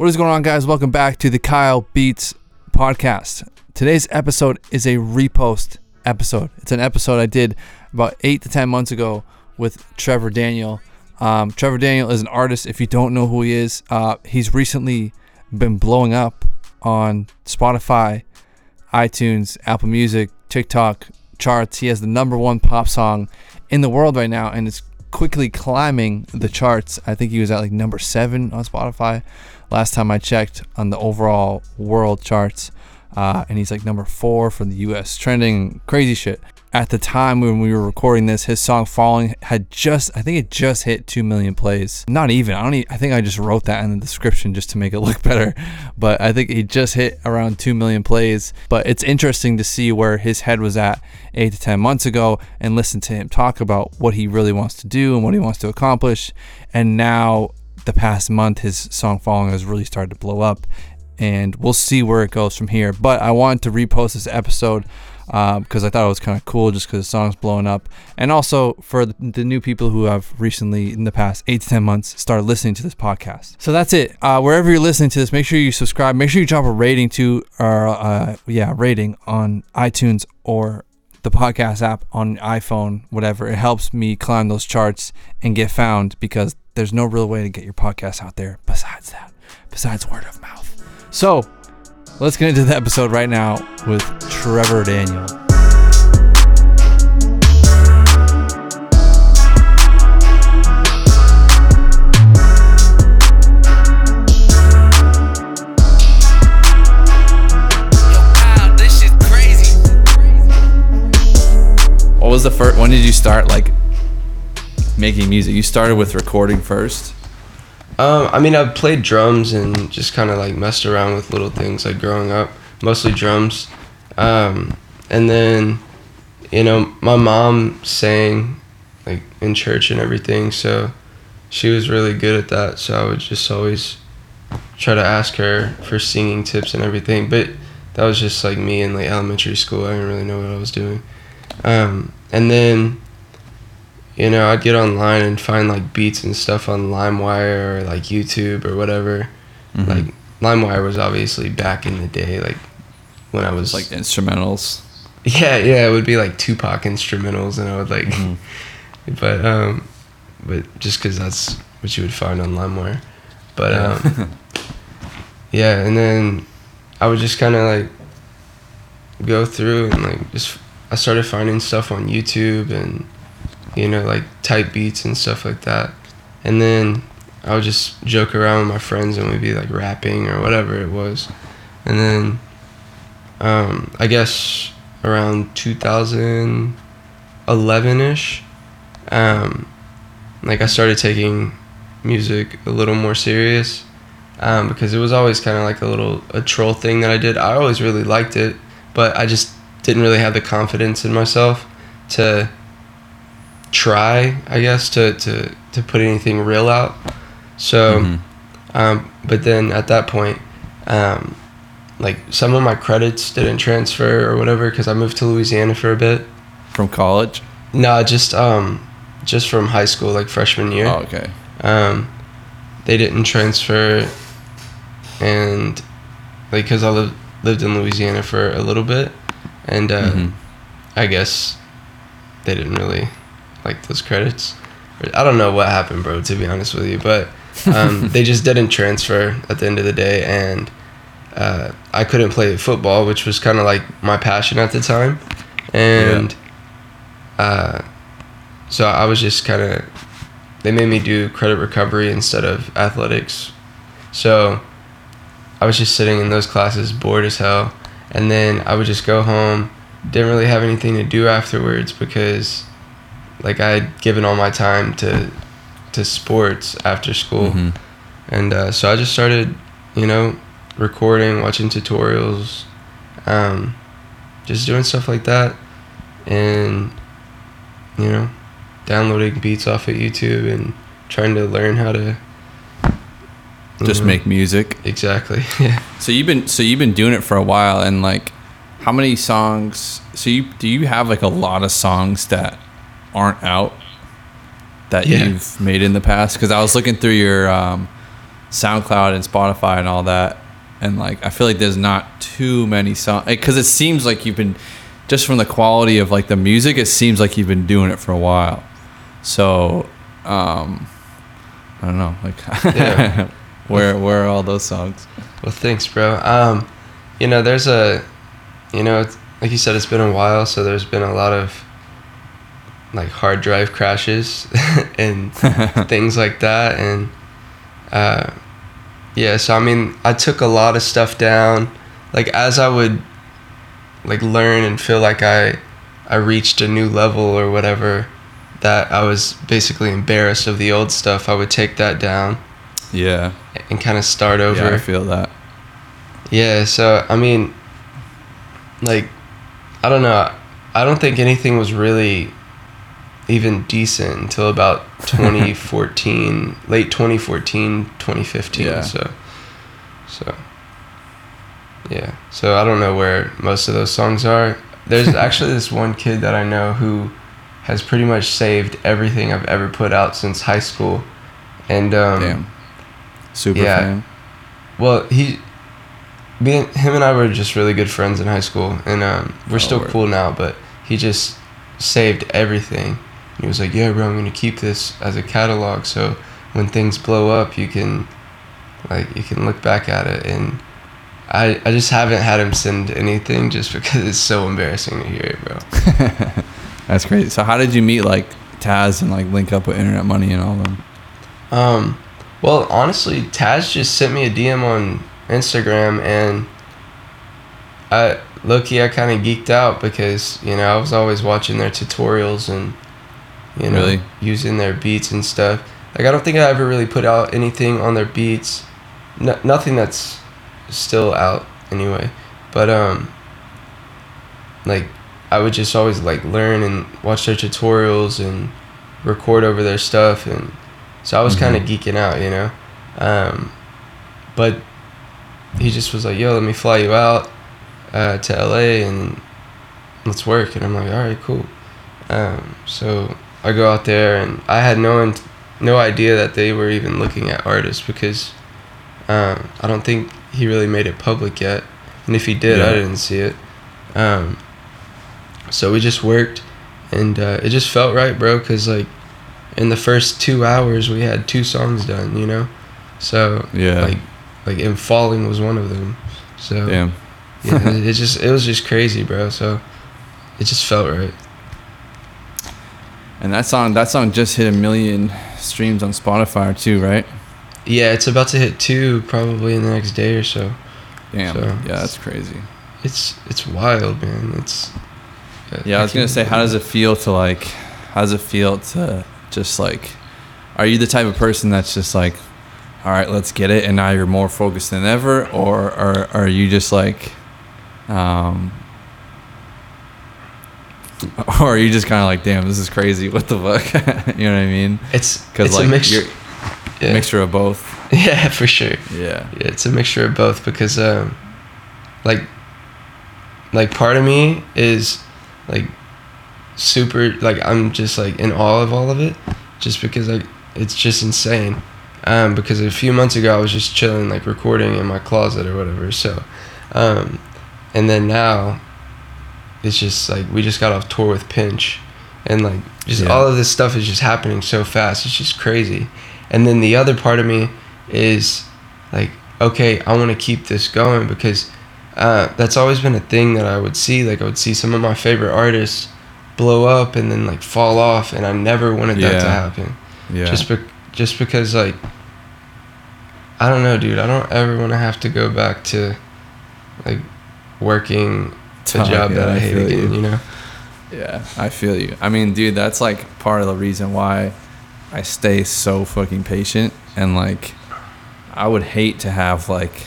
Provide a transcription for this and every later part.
What is going on, guys? Welcome back to the Kyle Beats podcast. Today's episode is a repost episode. It's an episode I did about eight to 10 months ago with Trevor Daniel. Um, Trevor Daniel is an artist. If you don't know who he is, uh, he's recently been blowing up on Spotify, iTunes, Apple Music, TikTok charts. He has the number one pop song in the world right now, and it's quickly climbing the charts. I think he was at like number seven on Spotify last time I checked on the overall world charts. Uh, and he's like number four for the US trending crazy shit at the time when we were recording this, his song "Falling" had just, I think it just hit two million plays. Not even. I don't. Even, I think I just wrote that in the description just to make it look better. But I think he just hit around two million plays. But it's interesting to see where his head was at eight to ten months ago and listen to him talk about what he really wants to do and what he wants to accomplish. And now, the past month, his song "Falling" has really started to blow up. And we'll see where it goes from here. But I wanted to repost this episode because uh, I thought it was kind of cool just because the song's blowing up. And also for the, the, new people who have recently, in the past eight to 10 months, started listening to this podcast. So that's it. Uh, wherever you're listening to this, make sure you subscribe. Make sure you drop a rating to, or uh, yeah, rating on iTunes or the podcast app on iPhone, whatever. It helps me climb those charts and get found because there's no real way to get your podcast out there besides that, besides word of mouth. So, Let's get into the episode right now with Trevor Daniel. Yo, pal, this is crazy. What was the first? When did you start like making music? You started with recording first. Um, I mean, I've played drums and just kind of like messed around with little things like growing up, mostly drums. Um, and then, you know, my mom sang like in church and everything, so she was really good at that. So I would just always try to ask her for singing tips and everything. But that was just like me in like elementary school. I didn't really know what I was doing. Um, and then you know, I'd get online and find like beats and stuff on LimeWire or like YouTube or whatever. Mm-hmm. Like LimeWire was obviously back in the day, like when I was like instrumentals. Yeah, yeah, it would be like Tupac instrumentals, and I would like, mm-hmm. but um, but just because that's what you would find on LimeWire, but um, yeah, and then I would just kind of like go through and like just I started finding stuff on YouTube and you know, like type beats and stuff like that. And then I would just joke around with my friends and we'd be like rapping or whatever it was. And then um, I guess around 2011 ish, um, like I started taking music a little more serious um, because it was always kind of like a little a troll thing that I did. I always really liked it, but I just didn't really have the confidence in myself to try, I guess, to, to, to put anything real out. So, mm-hmm. um, but then at that point, um, like some of my credits didn't transfer or whatever because I moved to Louisiana for a bit. From college? No, just um, just from high school, like freshman year. Oh, okay. Um, they didn't transfer, and like because I lived lived in Louisiana for a little bit, and uh, mm-hmm. I guess they didn't really like those credits. I don't know what happened, bro. To be honest with you, but um, they just didn't transfer at the end of the day, and uh, I couldn't play football, which was kind of like my passion at the time, and yeah. uh, so I was just kind of. They made me do credit recovery instead of athletics, so I was just sitting in those classes bored as hell, and then I would just go home. Didn't really have anything to do afterwards because like I had given all my time to to sports after school, mm-hmm. and uh, so I just started, you know, recording, watching tutorials, um, just doing stuff like that, and you know, downloading beats off of YouTube and trying to learn how to just know, make music. Exactly. Yeah. So you've been so you've been doing it for a while, and like, how many songs? So you do you have like a lot of songs that aren't out that yeah. you've made in the past? Because I was looking through your um, SoundCloud and Spotify and all that, and like I feel like there's not too many songs because it seems like you've been just from the quality of like the music, it seems like you've been doing it for a while. So, um, I don't know, like Yeah. where where are all those songs? Well, thanks, bro. Um, you know, there's a, you know, it's, like you said, it's been a while, so there's been a lot of like hard drive crashes and things like that, and uh, yeah. So I mean, I took a lot of stuff down. Like as I would like learn and feel like I I reached a new level or whatever, that I was basically embarrassed of the old stuff. I would take that down Yeah, and kind of start over. yeah, I feel that. Yeah, so I mean, like, I don't know. I don't think anything was really even decent until about 2014, late 2014, 2015. Yeah. So, so, yeah. So I don't know where most of those songs are. There's actually this one kid that I know who has pretty much saved everything I've ever put out since high school, and um, Damn, super yeah. fan. well, he, me and him and I were just really good friends in high school, and um, we're Oh, still word. cool now. But he just saved everything. And he was like, "Yeah, bro, I'm gonna keep this as a catalog, so when things blow up, you can, like, you can look back at it." And I, I just haven't had him send anything just because it's so embarrassing to hear it, bro. That's crazy. So how did you meet like Taz and like link up with Internet Money and all them? Um, well, honestly, Taz just sent me a DM on Instagram, and I Loki, I kind of geeked out because you know I was always watching their tutorials and you know Really? using their beats and stuff. Like I don't think I ever really put out anything on their beats, no, nothing that's still out anyway. But um, like I would just always like learn and watch their tutorials and record over their stuff and so I was kind of geeking out, you know. Um, but he just was like, "Yo, let me fly you out uh, to LA and let's work." And I'm like, "All right, cool." Um, so I go out there and I had no in- no idea that they were even looking at artists because um, I don't think he really made it public yet, and if he did, I didn't see it. Um, so we just worked, and uh, it just felt right, bro. Cause like in the first two hours, we had two songs done. You know, so Yeah. like like and falling was one of them. So Damn. yeah, it, it just it was just crazy, bro. So it just felt right. And that song, that song just hit a million streams on Spotify too, right? Yeah, it's about to hit two probably in the next day or so. Damn. So- yeah, that's crazy. It's it's wild, man. It's Yeah, I was gonna say, how does it feel to like, how does it feel to just like, are you the type of person that's just like, all right, let's get it, and now you're more focused than ever, or or are you just like, um, or are you just kind of like, damn, this is crazy, what the fuck, you know what I mean? it's Because it's like a mixture. Yeah. mixture of both. yeah, for sure. Yeah. Yeah, it's a mixture of both because um like like part of me is like super like I'm just like in awe of all of it just because like it's just insane. Um because a few months ago I was just chilling like recording in my closet or whatever. So um and then now it's just like we just got off tour with Pinch and like just Yeah. all of this stuff is just happening so fast. It's just crazy. And then the other part of me is like, okay, I want to keep this going because uh, that's always been a thing that I would see. Like I would see some of my favorite artists blow up and then like fall off, and I never wanted that to Yeah. happen. Yeah. Just be- just because like I don't know, dude. I don't ever want to have to go back to like working a Fuck, job yeah, that I, I hate again. you. You know? Yeah, I feel you. I mean, dude, that's like part of the reason why I stay so fucking patient and like I would hate to have like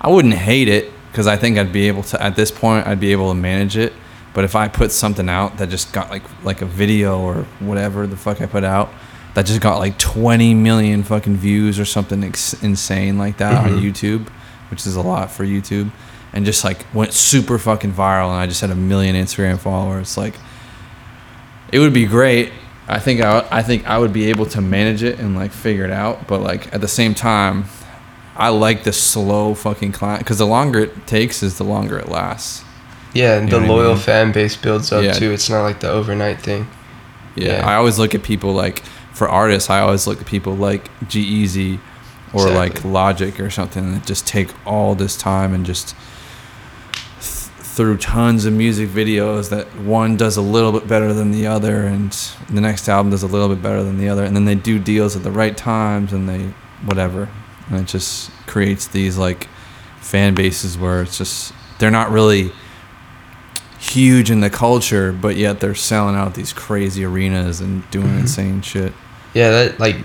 I wouldn't hate it cuz I think I'd be able to at this point I'd be able to manage it, but if I put something out that just got like like a video or whatever the fuck I put out that just got like 20 million fucking views or something ex- insane like that on Mhm. YouTube, which is a lot for YouTube and just like went super fucking viral and I just had a million Instagram followers. Like it would be great, I think I, I think I would be able to manage it and like figure it out, but like at the same time, I like the slow fucking climb because the longer it takes is the longer it lasts. Yeah, and You the what I loyal mean? fan base builds up Yeah. too. It's not like the overnight thing. Yeah, Yeah. I always look at people like for artists. I always look at people like G Easy or like Logic or something that just take all this time and just th- through tons of music videos that one does a little bit better than the other and the next album does a little bit better than the other and then they do deals at the right times and they whatever and it just creates these like fan bases where it's just they're not really huge in the culture, but yet they're selling out these crazy arenas and doing Mhm. insane shit. Yeah, that like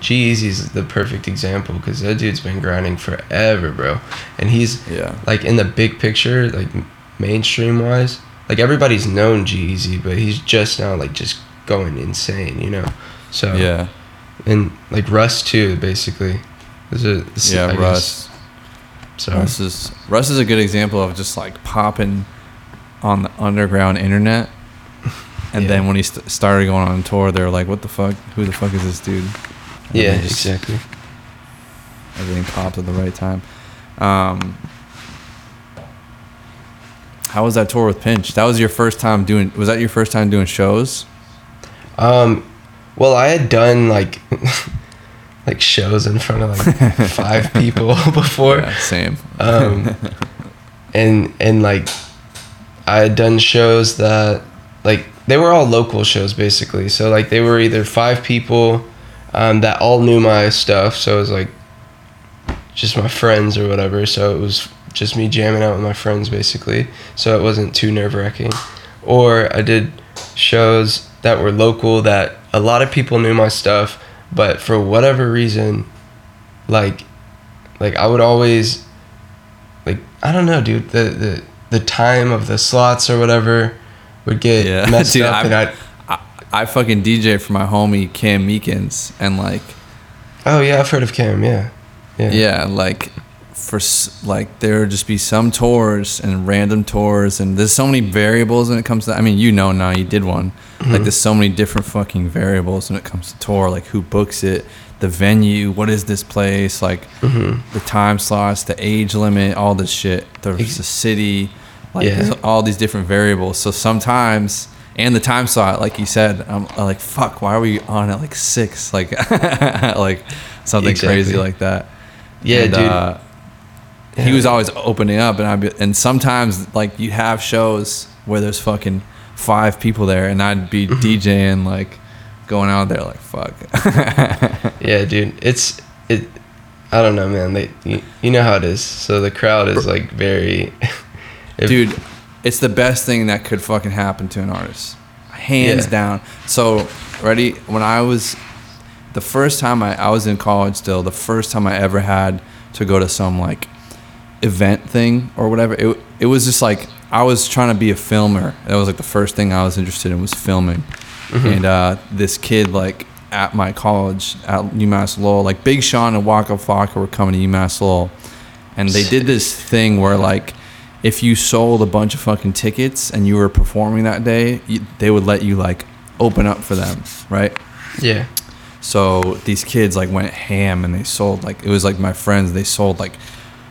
G-Eazy's the perfect example because that dude's been grinding forever, bro. And he's Yeah. like in the big picture, like mainstream wise, like everybody's known Jeezy, but he's just now like just going insane, you know. So Yeah. and like Russ too, basically. Is it? Yeah, I guess. Russ. So Russ is Russ is a good example of just like popping on the underground internet. And Yeah. then when he st- started going on tour, they were like, "What the fuck? Who the fuck is this dude?" And yeah, just- exactly. Everything popped at the right time. Um, how was that tour with Pinch? That was your first time doing. Was that your first time doing shows? Um, well, I had done like like shows in front of like five people before. Yeah, same. um, and and like I had done shows that like they were all local shows basically. So like they were either five people um, that all knew my stuff. So it was like just my friends or whatever. So it was just me jamming out with my friends basically. So it wasn't too nerve wracking. Or I did shows that were local that a lot of people knew my stuff, but for whatever reason, like like I would always like I don't know, dude. The the the time of the slots or whatever would get Yeah. messed Dude, up, I've- and I I, I fucking DJ for my homie Cam Meekins, and like, oh yeah, I've heard of Cam, yeah, yeah, yeah, like, for like there would just be some tours and random tours, and there's so many variables when it comes to. I mean, you know now, you did one. Mm-hmm. Like, there's so many different fucking variables when it comes to tour. Like, who books it, the venue, what is this place, like, hmm the time slots, the age limit, all this shit. There's the city, like Yeah. all these different variables. So sometimes, and the time slot, like you said, I'm, I'm like, fuck, why are we on at like six? Like, like something crazy like that. yeah, And, dude. uh, He was always opening up, and I be, and sometimes like you have shows where there's fucking five people there, and I'd be Mm-hmm. DJing like going out there like fuck. yeah, dude. It's it. I don't know, man. They you, you know how it is. So the crowd is like very. if- dude it's the best thing that could fucking happen to an artist. Hands Yeah. down. So ready? When i was the first time I, I was in college still the first time i ever had to go to some like event thing or whatever it, it was just like i was trying to be a filmer. That was like the first thing i was interested in was filming. And uh, this kid like at my college at umass lowell like big sean and waka flocka were coming to umass lowell. And they did this thing where like if you sold a bunch of fucking tickets and you were performing that day you, they would let you like open up for them right yeah. so these kids like went ham and they sold like it was like my friends they sold like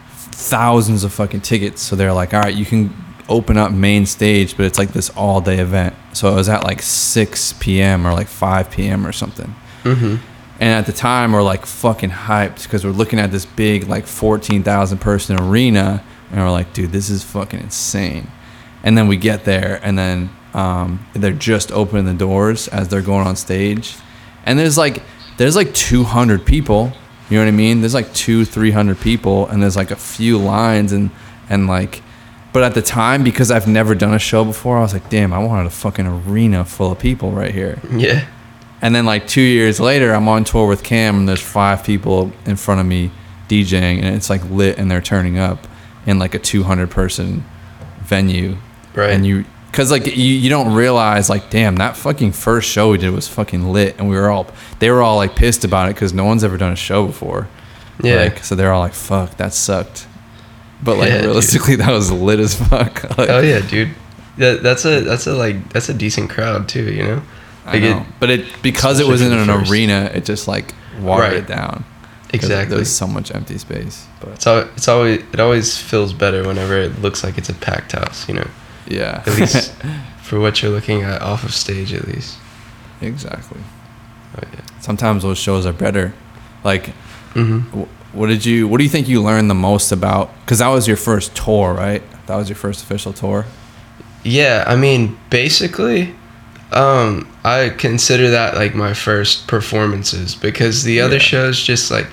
thousands of fucking tickets so they're like all right you can open up main stage but it's like this all day event so it was at like 6 p.m or like 5 p.m or something Mm-hmm. and at the time, we're like fucking hyped because we're looking at this big, like 14,000 person arena. And we're like, dude, this is fucking insane. And then we get there, and then um, they're just opening the doors as they're going on stage. And there's like, there's like 200 people. You know what I mean? There's like two, 300 people, and there's like a few lines, and, and like, but at the time, because I've never done a show before, I was like, damn, I wanted a fucking arena full of people right here. Yeah. And then like two years later, I'm on tour with Cam, and there's five people in front of me DJing, and it's like lit, and they're turning up in like a 200 person venue, Right. and you, cause like you, you don't realize like, damn, that fucking first show we did was fucking lit, and we were all, they were all like pissed about it, cause no one's ever done a show before. Yeah. Like, so they're all like, fuck, that sucked. But like Yeah, dude. realistically, that was lit as fuck. Like, oh yeah, dude. That, that's a that's a like that's a decent crowd too. You know. I Like, it- know. but it because it was in an first. arena, it just like watered Right. it down. Exactly. There's so much empty space. But It's al- it's always it always feels better whenever it looks like it's a packed house, you know. yeah. At least for what you're looking at off of stage, at least. exactly. Oh yeah. Sometimes those shows are better. Like, hmm wh- what did you? What do you think you learned the most about? Because that was your first tour, right? That was your first official tour. Yeah, I mean, basically, um, I consider that like my first performances because the other Yeah. shows just like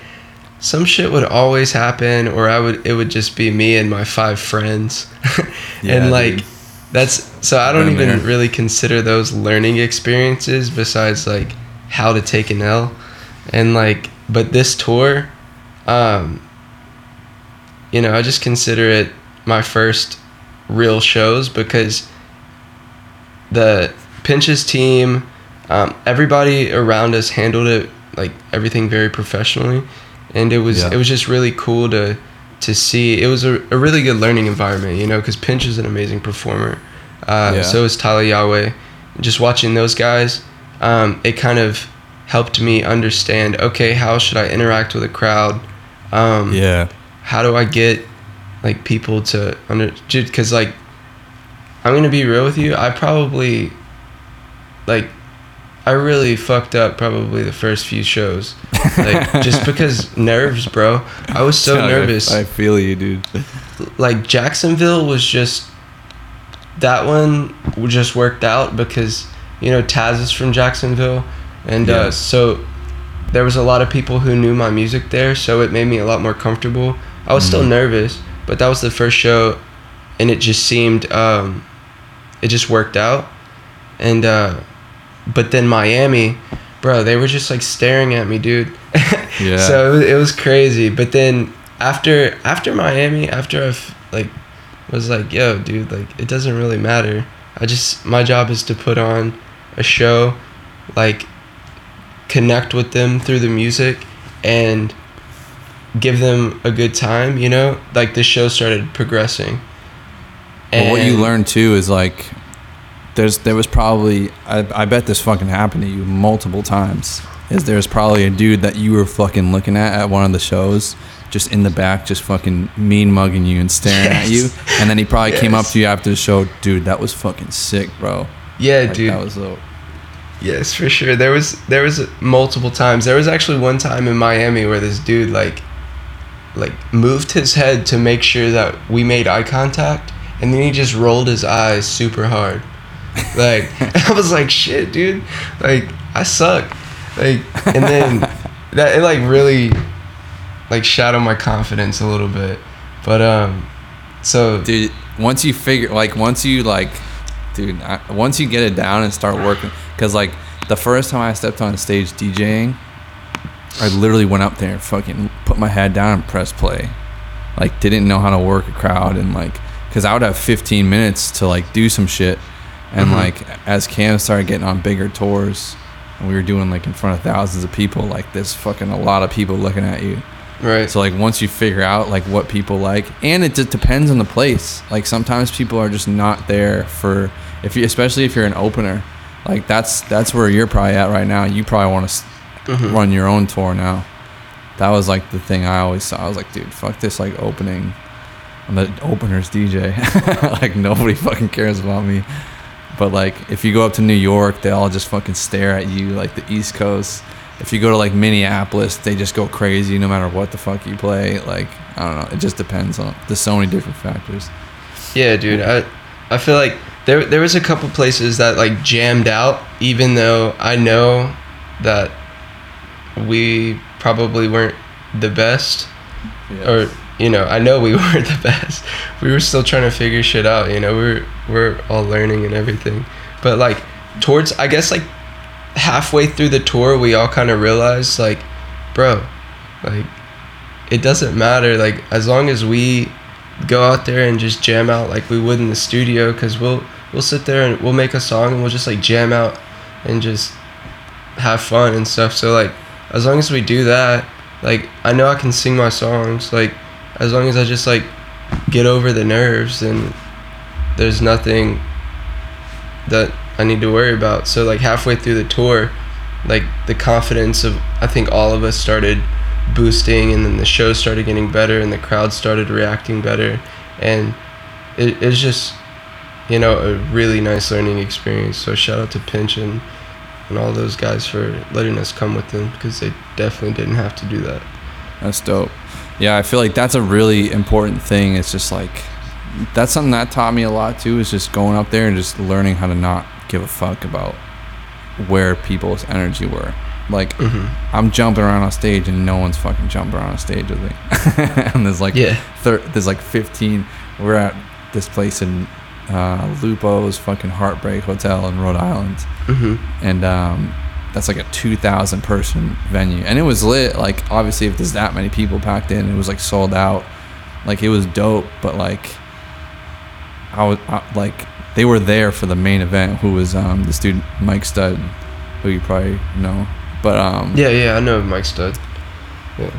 some shit would always happen, or I would it would just be me and my five friends, Yeah, and like dude. that's so I don't Been even there. really consider those learning experiences besides like how to take an L, and like but this tour, um, you know, I just consider it my first real shows because the Pinches team, um, everybody around us handled it like everything very professionally, and it was Yeah. it was just really cool to to see. It was a, a really good learning environment, you know, because Pinch is an amazing performer. Uh, Yeah. So is Tyla Yaweh. Just watching those guys, um, it kind of helped me understand. Okay, how should I interact with a crowd? Um, Yeah. how do I get like people to under because like I'm gonna be real with you I probably like I really fucked up probably the first few shows like just because nerves bro I was so I- nervous I, feel you, dude. like Jacksonville was just that one just worked out because you know Taz is from Jacksonville and Yeah. uh, so there was a lot of people who knew my music there so it made me a lot more comfortable I was still Mhm. nervous but that was the first show and it just seemed um, it just worked out and uh, but then Miami bro they were just like staring at me dude. Yeah. so it was, it was crazy. But then after after Miami after I've like was like yo dude like it doesn't really matter. I just my job is to put on a show like connect with them through the music and give them a good time you know? Like the show started progressing. But what you And- learn too is like, there's there was probably I, I bet this fucking happened to you multiple times. Is there's probably a dude that you were fucking looking at at one of the shows, just in the back, just fucking mean mugging you and staring at you, and then he probably came up to you after the show, dude. That was fucking sick, bro. yeah Like, dude that was dope. Yes, for sure. There was there was multiple times. There was actually one time in Miami where this dude like like moved his head to make sure that we made eye contact and then he just rolled his eyes super hard. Like I was like, "Shit, dude. Like I suck." Like and then that it like really like shadowed my confidence a little bit. But um so dude once you figure like once you like dude I, once you get it down and start working because like the first time i stepped on stage djing i literally went up there and fucking put my head down and press play like didn't know how to work a crowd and like because i would have 15 minutes to like do some shit and Mhm. like as cam started getting on bigger tours and we were doing like in front of thousands of people like there's fucking a lot of people looking at you right. so like once you figure out like what people like, and it just depends on the place. Like sometimes people are just not there for if you, especially if you're an opener. Like that's that's where you're probably at right now. You probably want to Mhm. run your own tour now. That was like the thing I always saw. I was like, dude, fuck this like opening. I'm the openers DJ. like nobody fucking cares about me. But like if you go up to New York, they all just fucking stare at you like the East Coast. If you go to like Minneapolis, they just go crazy no matter what the fuck you play. Like I don't know, it just depends on. There's so many different factors. Yeah, dude. I I feel like there there was a couple places that like jammed out, even though I know that we probably weren't the best, or you know, I know we weren't the best. We were still trying to figure shit out. You know, we're we're all learning and everything. But like towards, I guess like halfway through the tour, we all kind of realized like, bro, like it doesn't matter. Like as long as we go out there and just jam out like we would in the studio because we'll we'll sit there and we'll make a song and we'll just like jam out and just have fun and stuff so like as long as we do that like i know i can sing my songs like as long as i just like get over the nerves and there's nothing that I need to worry about. So like halfway through the tour, like the confidence of I think all of us started boosting, and then the show started getting better, and the crowd started reacting better, and it, it's just you know a really nice learning experience. So shout out to Pinch and and all those guys for letting us come with them because they definitely didn't have to do that. That's dope. Yeah, I feel like that's a really important thing. It's just like that's something that taught me a lot too. Is just going up there and just learning how to not give a fuck about where people's energy were. Like Mm-hmm. I'm jumping around on stage and no one's fucking jumping around on stage with me. and there's like Yeah. thir- there's like 15. We're at this place in uh, Lupo's fucking Heartbreak Hotel in Rhode Island Mm-hmm. and um, that's like a 2,000 person venue, and it was lit. Like obviously, if there's that many people packed in, it was like sold out. Like it was dope, but like I was I, like they were there for the main event, who was um, this dude Mike Stud, who you probably know, but um, Yeah, yeah, I know Mike Stud. Yeah.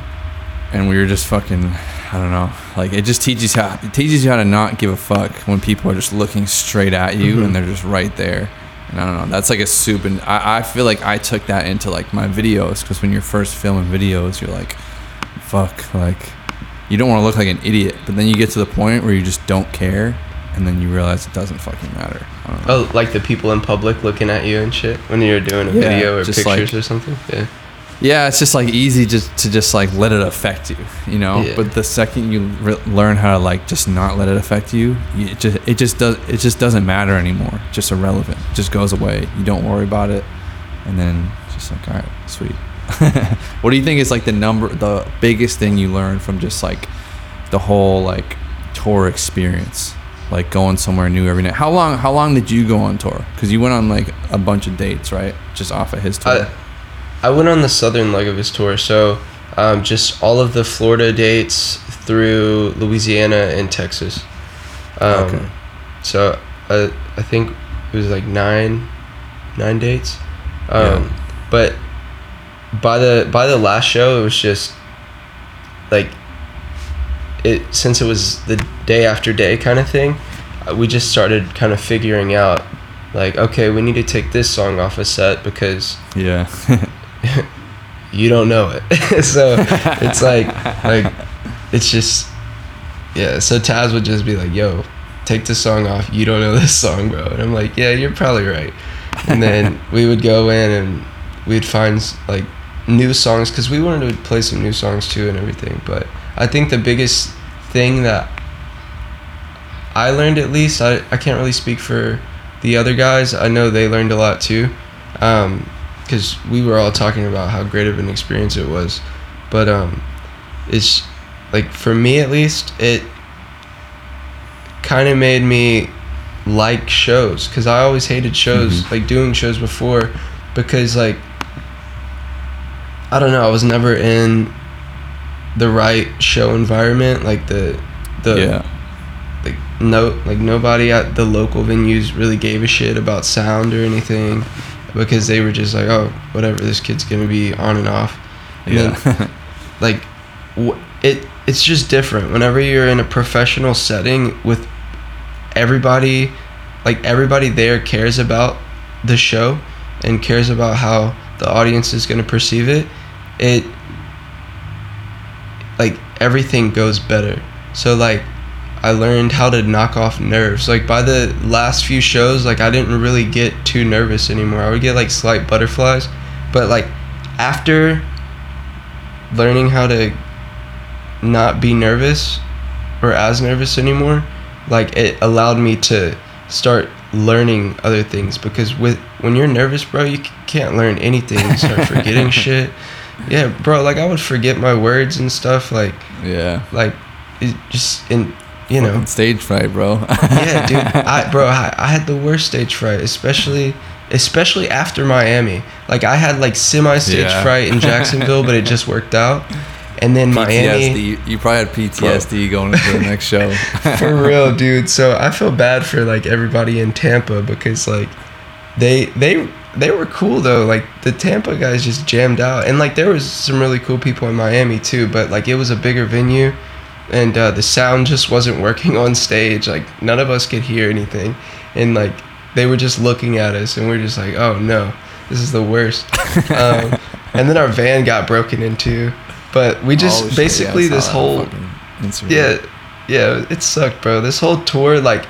and we were just fucking I don't know like it just teaches how it teaches you how to not give a fuck when people are just looking straight at you Mhm. and they're just right there and I don't know that's like a soup and I, I feel like I took that into like my videos because when you're first filming videos you're like fuck like you don't want to look like an idiot but then you get to the point where you just don't care and then you realize it doesn't fucking matter I don't know. Oh, like the people in public looking at you and shit when you're doing a Yeah, video or pictures like- or something. Yeah. Yeah, it's just like easy just to just like let it affect you, you know. Yeah. But the second you re- learn how to like just not let it affect you, you it just it just does it just doesn't matter anymore. Just irrelevant. It just goes away. You don't worry about it, and then just like all right, sweet. what do you think is like the number the biggest thing you learned from just like the whole like tour experience? Like going somewhere new every night. How long? How long did you go on tour? Because you went on like a bunch of dates, right? Just off of his tour. I, I went on the southern leg of his tour, so um, just all of the Florida dates through Louisiana and Texas. Um, Okay. So uh, I think it was like nine, nine dates. Um, But by the by the last show, it was just like it since it was the day after day kind of thing. uh, We just started kind of figuring out like okay, we need to take this song off a set because yeah. you don't know it. so it's like like it's just yeah. So Taz would just be like, "Yo, take the song off. You don't know this song, bro." And I'm like, "Yeah, you're probably right." And then we would go in and we'd find like new songs because we wanted to play some new songs too and everything. But I think the biggest thing that I learned at least I, I can't really speak for the other guys. I know they learned a lot too. Um, because we were all talking about how great of an experience it was but um it's like for me at least it kind of made me like shows because i always hated shows Mhm. like doing shows before because like i don't know i was never in the right show environment like the the yeah. like no like nobody at the local venues really gave a shit about sound or anything because they were just like oh whatever this kid's gonna be on and off. And then like wh- it it's just different. Whenever you're in a professional setting with everybody like everybody there cares about the show and cares about how the audience is going to perceive it it like everything goes better. So like i learned how to knock off nerves. Like by the last few shows like i didn't really get too nervous anymore. I would get like slight butterflies but like after learning how to not be nervous or as nervous anymore like it allowed me to start learning other things because with when you're nervous bro you can't learn anything. You start forgetting shit. Yeah bro like i would forget my words and stuff like yeah. like it just in you know. Stage fright, bro. yeah dude. I bro I, I had the worst stage fright especially especially after miami. Like i had like semi stage Yeah. fright in jacksonville but it just worked out. And then miami PTSD. You probably had PTSD going into the next show. for real dude. So i feel bad for like everybody in tampa because like they they they were cool though. Like the tampa guys just jammed out. And like there was some really cool people in miami too but like it was a bigger venue and uh, the sound just wasn't working on stage like none of us could hear anything and like they were just looking at us, and we are just like, oh no, this is the worst. um, and then our van got broken into, but we just shit, basically yeah, this whole that fucking Instagram. yeah, yeah, it sucked, bro. This whole tour like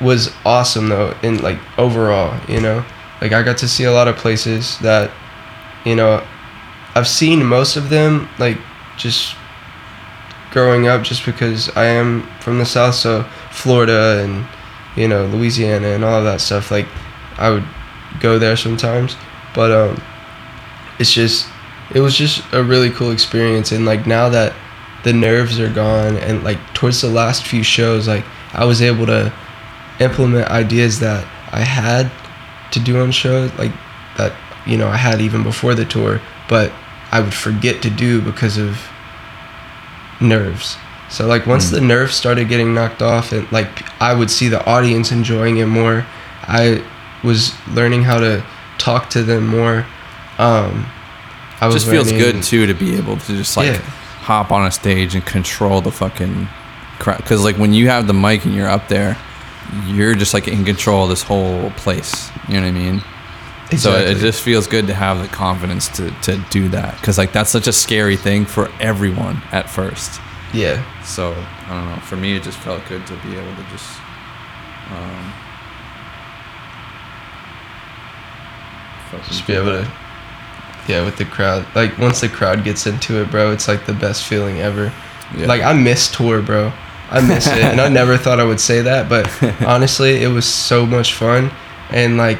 was awesome though, in like overall, you know, like I got to see a lot of places that, you know, I've seen most of them like just growing up, just because I am from the south, so Florida and you know Louisiana and all of that stuff. Like I would go there sometimes, but um, it's just it was just a really cool experience, and like now that the nerves are gone and like towards the last few shows like i was able to implement ideas that i had to do on shows like that you know i had even before the tour but i would forget to do because of nerves so like once Mm. the nerves started getting knocked off and like i would see the audience enjoying it more i was learning how to talk to them more um i It was just feels good too to be able to just like Yeah. hop on a stage and control the fucking crowd. Because like when you have the mic and you're up there, you're just like in control of this whole place. You know what I mean? So it, it just feels good to have the confidence to to do that. Because like that's such a scary thing for everyone at first. yeah So I don't know. For me, it just felt good to be able to just. Um, just be able to yeah with the crowd like once the crowd gets into it bro it's like the best feeling ever Yeah. like i miss tour bro i miss it and i never thought i would say that but honestly it was so much fun and like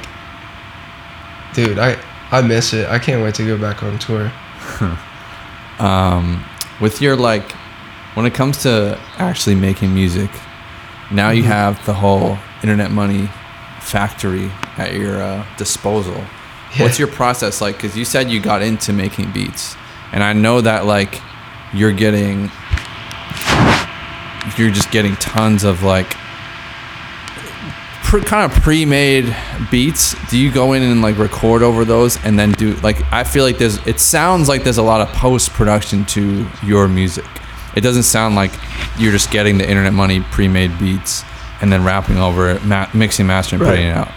dude i i miss it i can't wait to go back on tour um, with your like when it comes to actually making music now you Mhm. have the whole internet money factory at your uh, disposal Yeah. what's your process like because you said you got into making beats and i know that like you're getting you're just getting tons of like pre, kind of pre-made beats do you go in and like record over those and then do like i feel like there's it sounds like there's a lot of post-production to your music it doesn't sound like you're just getting the internet money pre-made beats and then rapping over it ma- mixing mastering Right. putting it out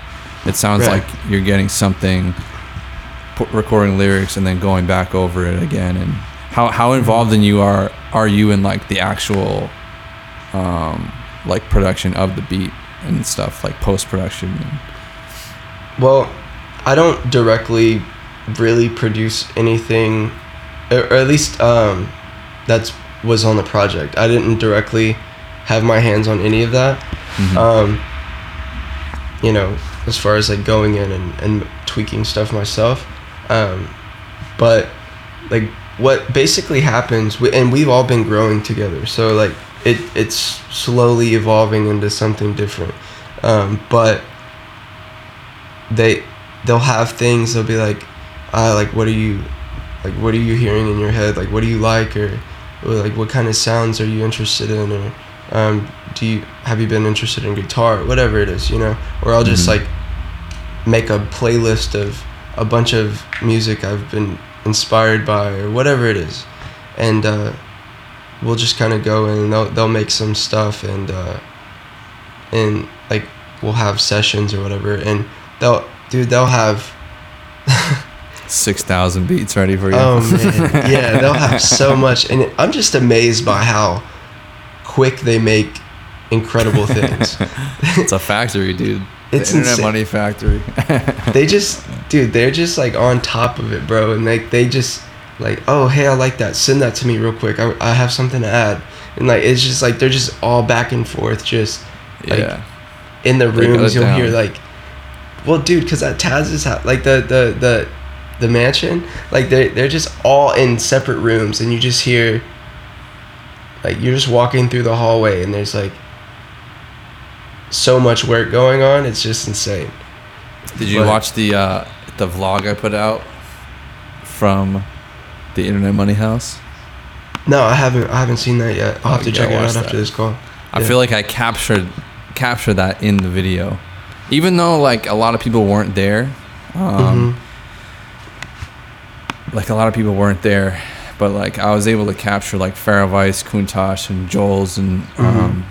it sounds Right. like you're getting something pu- recording lyrics and then going back over it again and how, how involved in you are are you in like the actual um like production of the beat and stuff like post production Well, I don't directly really produce anything, or, or at least um, that's was on the project. I didn't directly have my hands on any of that. Mhm. Um, you know, as far as like going in and, and tweaking stuff myself. Um, but like what basically happens, we, and we've all been growing together. So like it it's slowly evolving into something different. Um, but they they'll have things. They'll be like, uh, like what are you, like what are you hearing in your head? Like what do you like or, or like what kind of sounds are you interested in or um, do you have you been interested in guitar whatever it is you know or i'll just Mhm. like make a playlist of a bunch of music i've been inspired by or whatever it is and uh, we'll just kind of go in and they'll, they'll make some stuff and uh, and like we'll have sessions or whatever and they'll dude they'll have 6000 beats ready for you Oh man, yeah, they'll have so much, and I'm just amazed by how quick they make incredible things. it's a factory dude It's the internet insane. money factory they just, dude, they're just like on top of it, bro, and like they just like, oh hey, I like that. Send that to me real quick. I, I have something to add, and like it's just like they're just all back and forth, just like, yeah in the rooms. You'll hear like, well, dude, because at Taz's house, like the the the the mansion, like they they're just all in separate rooms, and you just hear. Like you're just walking through the hallway, and there's like so much work going on. It's just insane. did you But- watch the uh the vlog i put out from the internet money house No, I haven't. I haven't seen that yet. I'll Oh, have to check it out watch after this call. I Yeah. feel like I captured captured that in the video, even though like a lot of people weren't there. Um, Mhm. Like a lot of people weren't there, but like I was able to capture like Farrah Kuntosh, and Joel's, and Mhm. um,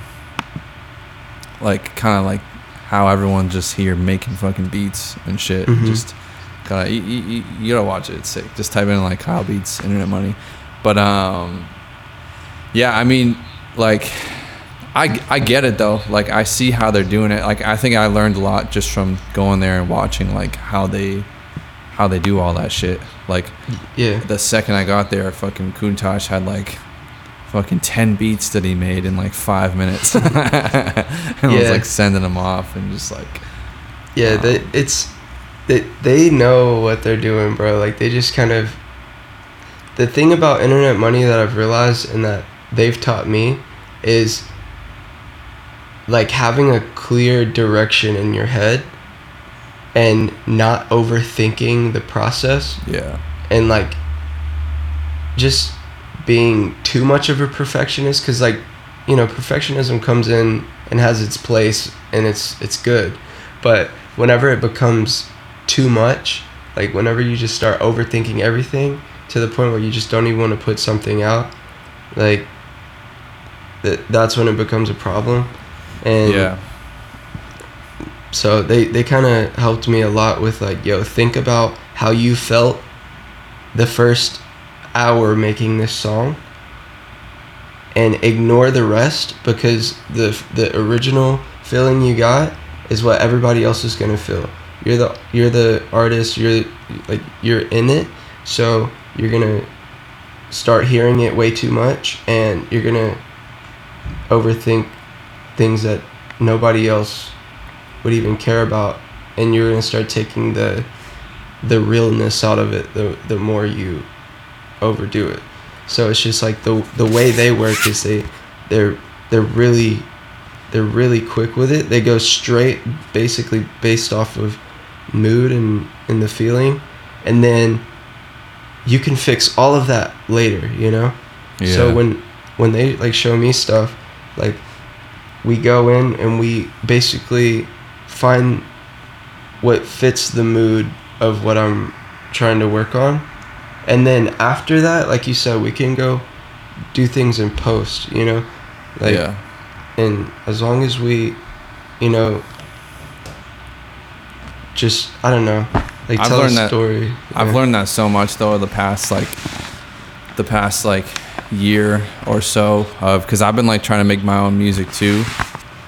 like kind of like how everyone just here making fucking beats and shit. Mhm. Just gotta you, you, you gotta watch it. It's sick. Just type in like Kyle Beats Internet Money. But um, yeah, I mean, like, I I get it though. Like I see how they're doing it. Like I think I learned a lot just from going there and watching like how they how they do all that shit. Like Yeah. the second I got there, fucking Kuntosh had like fucking 10 beats that he made in like five minutes. and was like sending them off and just like, Yeah, Um, they, it's they they know what they're doing, bro. Like they just kind of the thing about internet money that I've realized and that they've taught me is like having a clear direction in your head and not overthinking the process yeah. and like just being too much of a perfectionist because like you know perfectionism comes in and has its place and it's it's good but whenever it becomes too much like whenever you just start overthinking everything to the point where you just don't even want to put something out like that that's when it becomes a problem and yeah. so they, they kind of helped me a lot with like, yo, think about how you felt the first hour making this song and ignore the rest because the the original feeling you got is what everybody else is going to feel. You're the you're the artist, you're like you're in it, so you're to start hearing it way too much and you're to overthink things that nobody else would even care about and you're gonna start taking the the realness out of it the the more you overdo it. So it's just like the the way they work is they they're they're really they're really quick with it. They go straight basically based off of mood and and the feeling and then you can fix all of that later you know Yeah. so when when they like show me stuff like we go in and we basically find what fits the mood of what I'm trying to work on. And then after that, like you said, we can go do things in post, you know? Like yeah. and as long as we, you know, just I don't know, like I've tell learned a that- story. I've Yeah. learned that so much though the past like the past like year or so of because I've been like trying to make my own music too,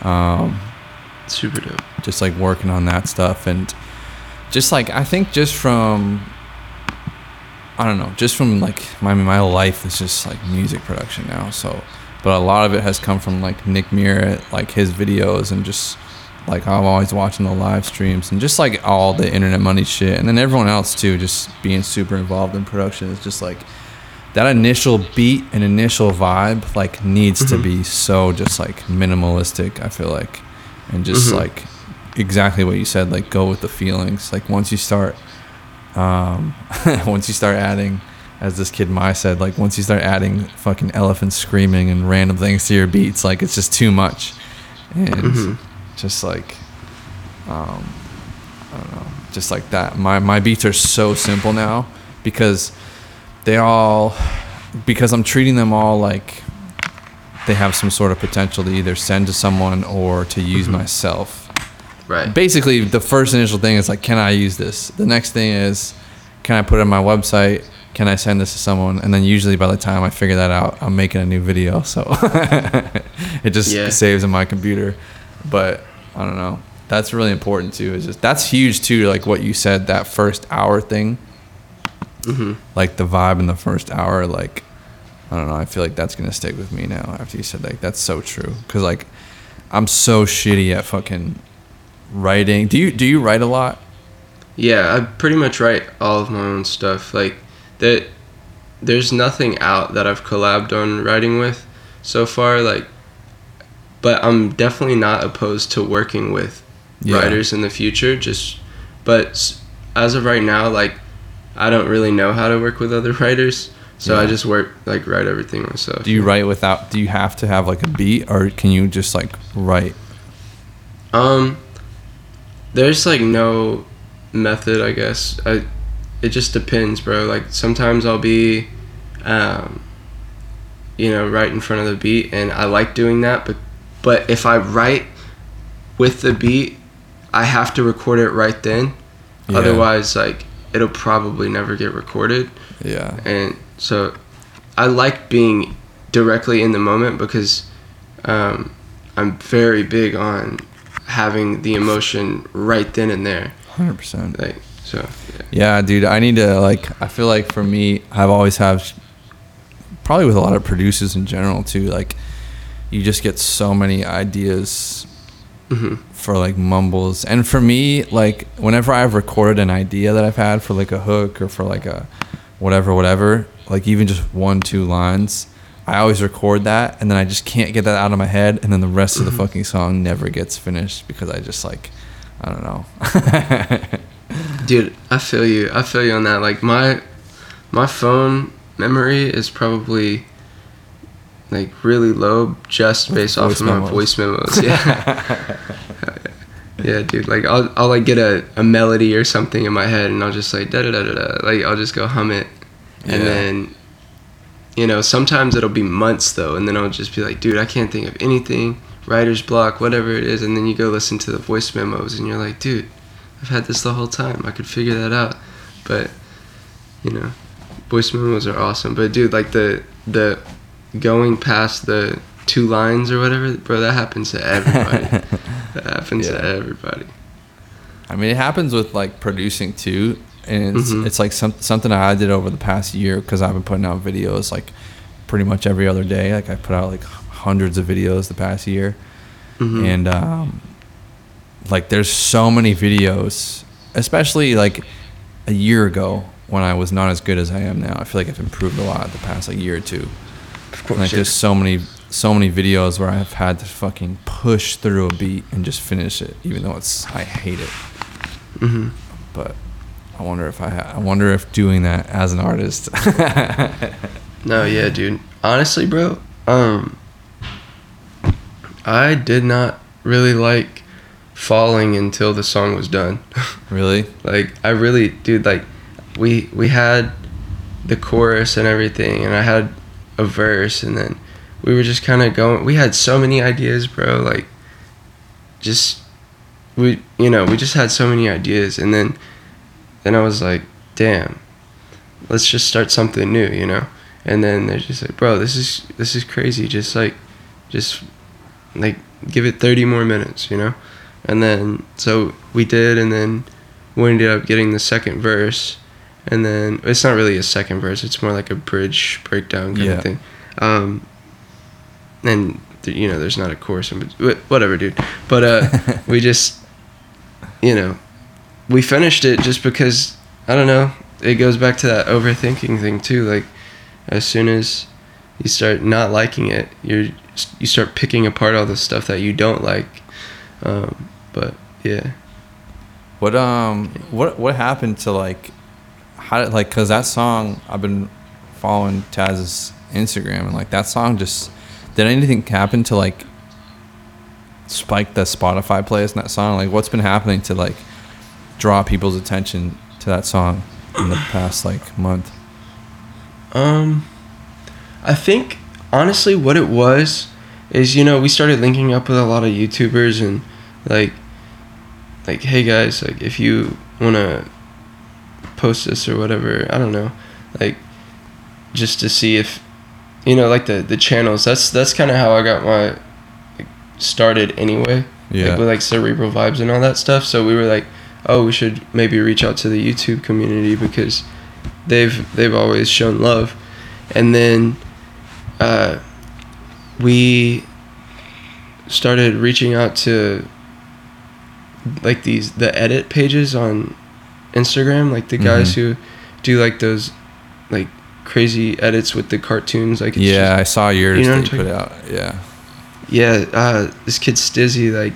um, super dope. just like working on that stuff and just like I think just from I don't know just from like my my life is just like music production now so but a lot of it has come from like Nick Mira like his videos and just like I'm always watching the live streams and just like all the internet money shit and then everyone else too just being super involved in production is just like that initial beat and initial vibe like needs to Mhm. be so just like minimalistic I feel like and just Mhm. like exactly what you said like go with the feelings like once you start um once you start adding as this kid Mai said like once you start adding fucking elephants screaming and random things to your beats like it's just too much and Mhm. Just like um I don't know just like that. My my beats are so simple now because they all because I'm treating them all like they have some sort of potential to either send to someone or to use myself. Right. basically the first initial thing is like can i use this? The next thing is can i put it on my website? Can i send this to someone? And then usually by the time i figure that out i'm making a new video so it just Yeah. saves in my computer but i don't know. That's really important too. Is just that's huge too like what you said that first hour thing. Hmm like the vibe in the first hour like i don't know i feel like that's gonna stick with me now after you said like that's so true. Because like i'm so shitty at fucking writing. Do you do you write a lot? Yeah, I pretty much write all of my own stuff. Like that there's nothing out that I've collabed on writing with so far. Like but I'm definitely not opposed to working with Yeah. writers in the future just but as of right now like I don't really know how to work with other writers. So I just work like write everything myself. do you write without do you have to have like a beat or can you just like write Um, there's like no method, I guess. I, it just depends, bro. Like sometimes I'll be, um, you know, right in front of the beat, and I like doing that. But, but if I write with the beat, I have to record it right then. Yeah. Otherwise, like it'll probably never get recorded. Yeah. And so, I like being directly in the moment because um, I'm very big on having the emotion right then and there. Hundred percent. Like so, yeah. Yeah, dude. I need to like. I feel like for me, I've always have. Probably with a lot of producers in general too. Like, you just get so many ideas Mhm. for like mumbles, and for me, like whenever I've recorded an idea that I've had for like a hook or for like a whatever, whatever, like even just one, two lines, I always record that, and then I just can't get that out of my head, and then the rest of the fucking song never gets finished because I just like, I don't know. Dude, I feel you. I feel you on that. Like my my phone memory is probably like really low just based off Voice of my memos. voice memos. Yeah. yeah, dude. Like I'll I'll like get a, a melody or something in my head and I'll just like da da da da da. Like I'll just go hum it. And Yeah. then you know, sometimes it'll be months though, and then I'll just be like, dude, I can't think of anything, writer's block, whatever it is, and then you go listen to the voice memos and you're like, dude, I've had this the whole time. I could figure that out. But you know, voice memos are awesome. But dude, like the the going past the two lines or whatever, bro, that happens to everybody. that happens to everybody. I mean, it happens with like producing too, and it's, Mhm. it's like some, something I did over the past year because I've been putting out videos like pretty much every other day. Like I put out like hundreds of videos the past year, Mhm. and um, like there's so many videos, especially like a year ago when I was not as good as I am now. I feel like I've improved a lot the past like year or two. Of course, Like there's so many so many videos where I've had to fucking push through a beat and just finish it, even though it's I hate it. Mhm. But I wonder if I ha- I wonder if doing that as an artist. No, yeah, dude. Honestly, bro, um, I did not really like falling until the song was done. really? like, I really, dude, like, we we had the chorus and everything, and I had a verse, and then we were just kind of going. We had so many ideas, bro. Like, just we, you know, we just had so many ideas, and then then I was like, damn, let's just start something new, you know. And then they're just like, bro, this is this is crazy. Just like, just like give it 30 more minutes, you know. And then so we did, and then we ended up getting the second verse, and then it's not really a second verse. It's more like a bridge breakdown kind Yeah. of thing. Um, and th- you know, there's not a chorus, in wh- whatever, dude. But uh, we just, you know, we finished it just because I don't know. It goes back to that overthinking thing too. Like, as soon as you start not liking it, you're you start picking apart all the stuff that you don't like. Um, but yeah, What um what what happened to like how did like cuz that song I've been following Taz's Instagram and like that song just did anything happen to like spike the Spotify plays in that song? Like what's been happening to like draw people's attention to that song in the past like month? Um, I think honestly, what it was is you know we started linking up with a lot of YouTubers and like like hey guys like if you wanna post this or whatever I don't know. Like just to see if you know like the the channels. That's that's kind of how I got my like, started anyway. Yeah. like with like cerebral vibes and all that stuff. So we were like oh we should maybe reach out to the YouTube community because they've they've always shown love. And then uh, we started reaching out to like these the edit pages on Instagram like the guys Mhm. who do like those like crazy edits with the cartoons like it's yeah, I saw yours you know that you put out. Yeah. yeah, uh, this kid Stizzy like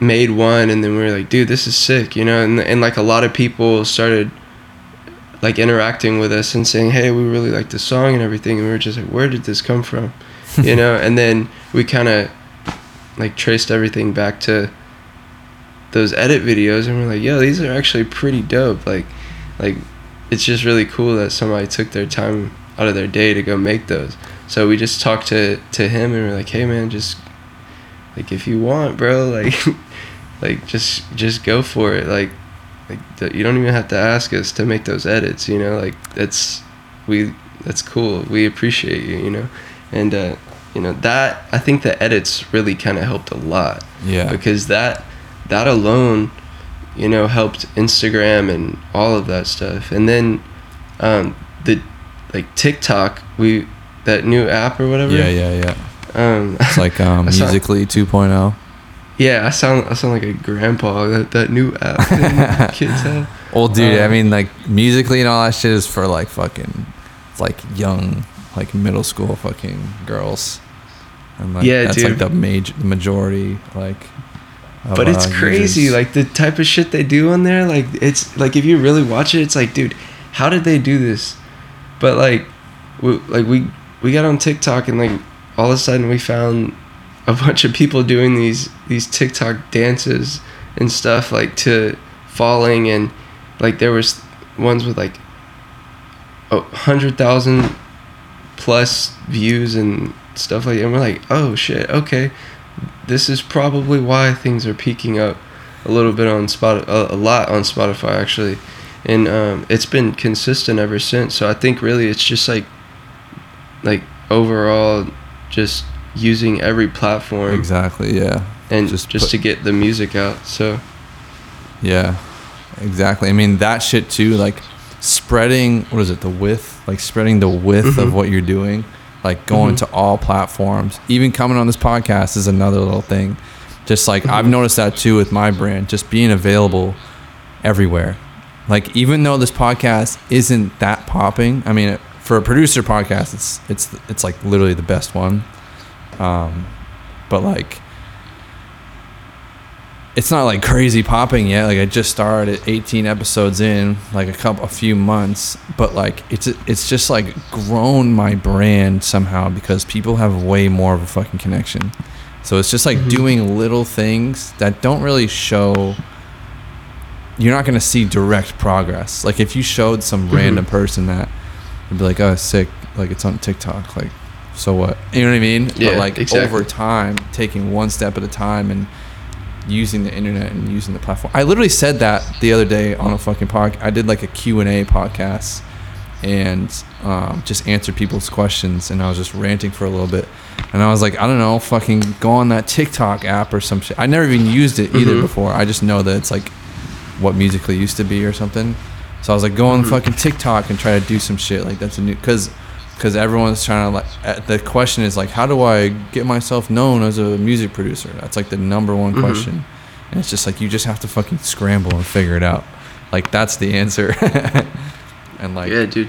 made one, and then we were like, dude, this is sick, you know, and and like a lot of people started like interacting with us and saying, hey, we really like the song and everything, and we were just like, where did this come from, you know, and then we kind of like traced everything back to those edit videos, and we're like, yo, these are actually pretty dope, like, like it's just really cool that somebody took their time out of their day to go make those. So we just talked to to him and we're like, hey man, just like if you want, bro, like like just just go for it. Like like you don't even have to ask us to make those edits. You know, like that's we that's cool. We appreciate you. You know, and uh, you know that I think the edits really kind of helped a lot Yeah. because that that alone you know helped instagram and all of that stuff and then um the like tiktok we that new app or whatever Yeah, yeah, yeah. um It's like um, I saw- Musical.ly oh. 2.0. yeah i sound i sound like a grandpa that, that new app that kids have Well, dude, I Uh, mean, like Musical.ly and all that shit is for like fucking, like young, like middle school fucking girls. And like, Yeah, that's like dude. the major majority, like. But it's crazy users. like the type of shit they do on there like it's like if you really watch it it's like dude how did they do this but like we, like we we got on tiktok and like all of a sudden we found a bunch of people doing these these tiktok dances and stuff like to falling and like there was ones with like a hundred thousand plus views and stuff like that. and we're like oh shit okay this is probably why things are peaking up a little bit on spot a, lot on spotify actually and um, it's been consistent ever since so i think really it's just like like overall just using every platform Exactly. Yeah. and just just, put- to get the music out so Yeah. Exactly. I mean that shit too. Like spreading. What is it? The width. Like spreading the width of Mhm. what you're doing. Like going Mhm. to all platforms. Even coming on this podcast is another little thing. Just like I've Mhm. noticed that too with my brand. Just being available everywhere. Like even though this podcast isn't that popping. I mean, for a producer podcast, it's it's it's like literally the best one. Um, but like it's not like crazy popping yet. Like I just started 18 episodes in, like a couple, a few months, but like it's it's just like grown my brand somehow because people have way more of a fucking connection. So it's just like Mhm. doing little things that don't really show. You're not gonna see direct progress. Like if you showed some Mhm. random person that, they'd be like, "Oh, sick!" Like it's on TikTok. Like, so what? You know what I mean? but Yeah, like exactly. over time, taking one step at a time and using the internet and using the platform. I literally said that the other day on a fucking podcast. I did like a Q&A podcast and um, just answered people's questions and I was just ranting for a little bit. And I was like, I don't know, fucking go on that TikTok app or some shit. I never even used it either Mhm. before. I just know that it's like what Musical.ly used to be or something. So I was like, go on Mhm. fucking TikTok and try to do some shit. Like that's a new, cause, cause everyone's trying to like, uh, the question is like, how do I get myself known as a music producer? That's like the number one Mhm. question. And it's just like, you just have to fucking scramble and figure it out. Like that's the answer. and like, yeah dude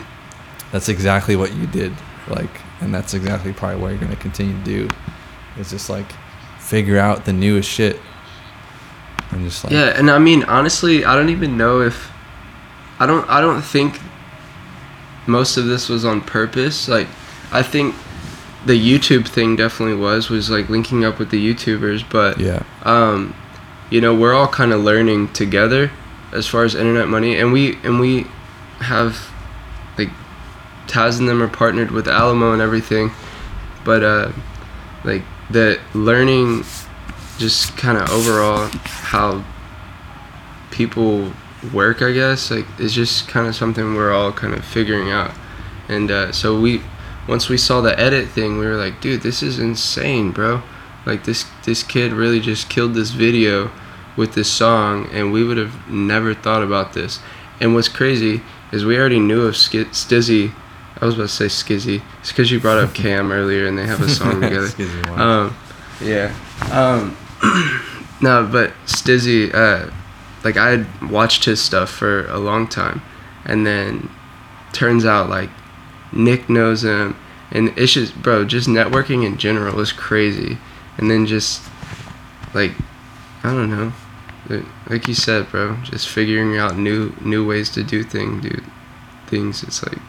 that's exactly what you did. Like, and that's exactly probably what you're going to continue to do. It's just like figure out the newest shit. And just like, yeah and i mean honestly i don't even know if i don't i don't think most of this was on purpose like i think the youtube thing definitely was was like linking up with the youtubers but yeah. um you know we're all kind of learning together as far as internet money and we and we have like Taz and them are partnered with Alamo and everything but uh like the learning just kind of overall how people work I guess. Like it's just kind of something we're all kind of figuring out. And uh so we once we saw the edit thing we were like dude this is insane bro. Like this this kid really just killed this video with this song and we would have never thought about this. And what's crazy is we already knew of Sk- stizzy i was about to say skizzy. It's because you brought up cam earlier and they have a song together. Um yeah. Um no but stizzy uh like i had watched his stuff for a long time and then turns out like nick knows him and it's just bro just networking in general is crazy. And then just like i don't know. Like- you said bro just figuring out new new ways to do thing dude things it's like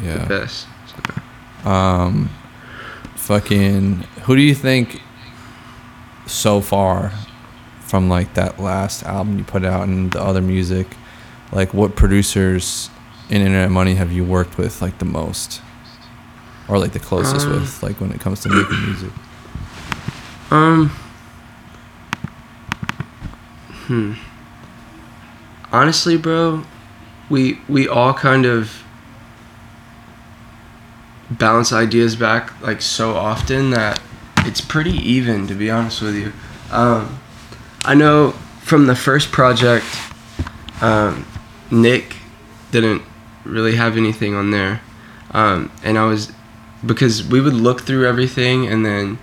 the yeah. best. Um, fucking, who do you think so far from like that last album you put out and the other music, like what producers in Internet Money have you worked with like the most? Or like the closest Um, with, like when it comes to making music? Um, Hmm. Honestly, bro, we we all kind of bounce ideas back like so often that it's pretty even to be honest with you. Um, I know from the first project, um, Nick didn't really have anything on there, um, and I was because we would look through everything and then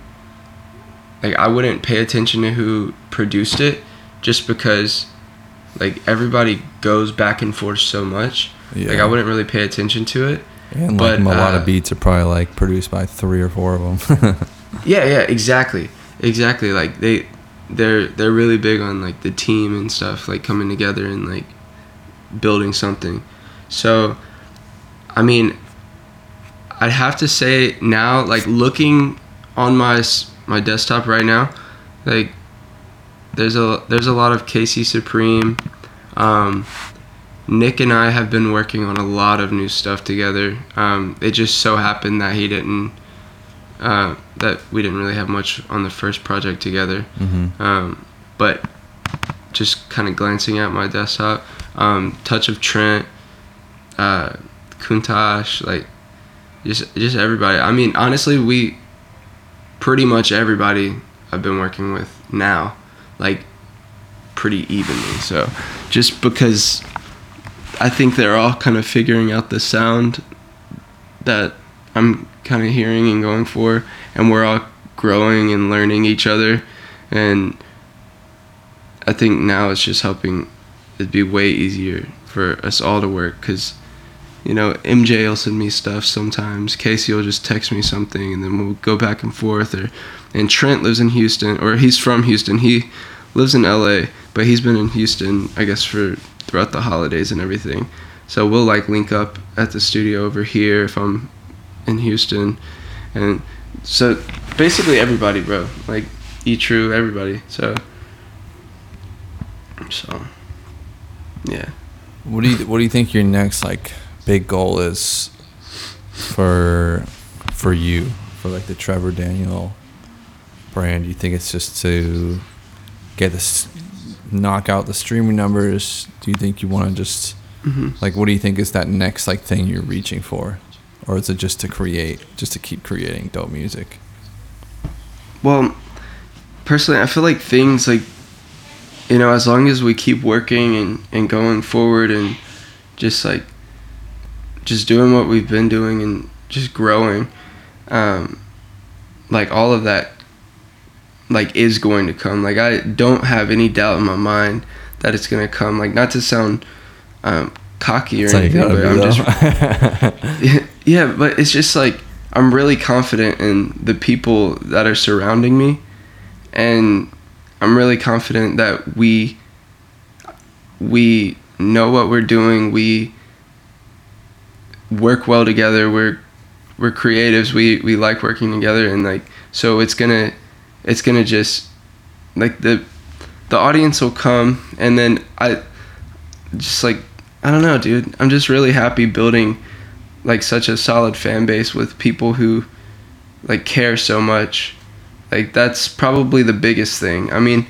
like I wouldn't pay attention to who produced it just because like everybody goes back and forth so much. Yeah. Like I wouldn't really pay attention to it. And But, like a lot uh, of beats are probably like produced by three or four of them. Yeah, yeah, exactly. Exactly. Like they they're they're really big on like the team and stuff, like coming together and like building something. So I mean I'd have to say now like looking on my my desktop right now, like there's a there's a lot of KC Supreme um Nick and I have been working on a lot of new stuff together. Um, it just so happened that he didn't uh, that we didn't really have much on the first project together. hmm Um, but just kind of glancing at my desktop, um, Touch of Trent, uh, Kuntash, like just just everybody. I mean, honestly, we pretty much everybody I've been working with now, like pretty evenly. So just because I think they're all kind of figuring out the sound that I'm kind of hearing and going for, and we're all growing and learning each other, and I think now it's just helping It'd be way easier for us all to work because you know MJ will send me stuff sometimes. KC will just text me something and then we'll go back and forth or and Trent lives in Houston or he's from Houston. He lives in LA but he's been in Houston I guess for throughout the holidays and everything. So we'll like link up at the studio over here if I'm in Houston and so basically everybody bro like E True everybody so so, yeah. What do you What do you think your next like big goal is for for you for like the Trevor Daniel brand? Do you think it's just to get this knock out the streaming numbers? Do you think you want to just hmm like what do you think is that next like thing you're reaching for, or is it just to create, just to keep creating dope music? Well, personally, I feel like things like, you know, as long as we keep working and, and going forward and just like, just doing what we've been doing and just growing, um, like all of that, like is going to come. Like I don't have any doubt in my mind that it's gonna come. Like not to sound um, cocky or you anything, gotta but I'm just though. yeah, yeah, but it's just like I'm really confident in the people that are surrounding me, and I'm really confident that we we know what we're doing. We work well together. We're we're creatives. We we like working together, and like so it's gonna it's gonna just like the the audience will come, and then I just like I don't know, dude. I'm just really happy building like such a solid fan base with people who like care so much. Like that's probably the biggest thing. I mean,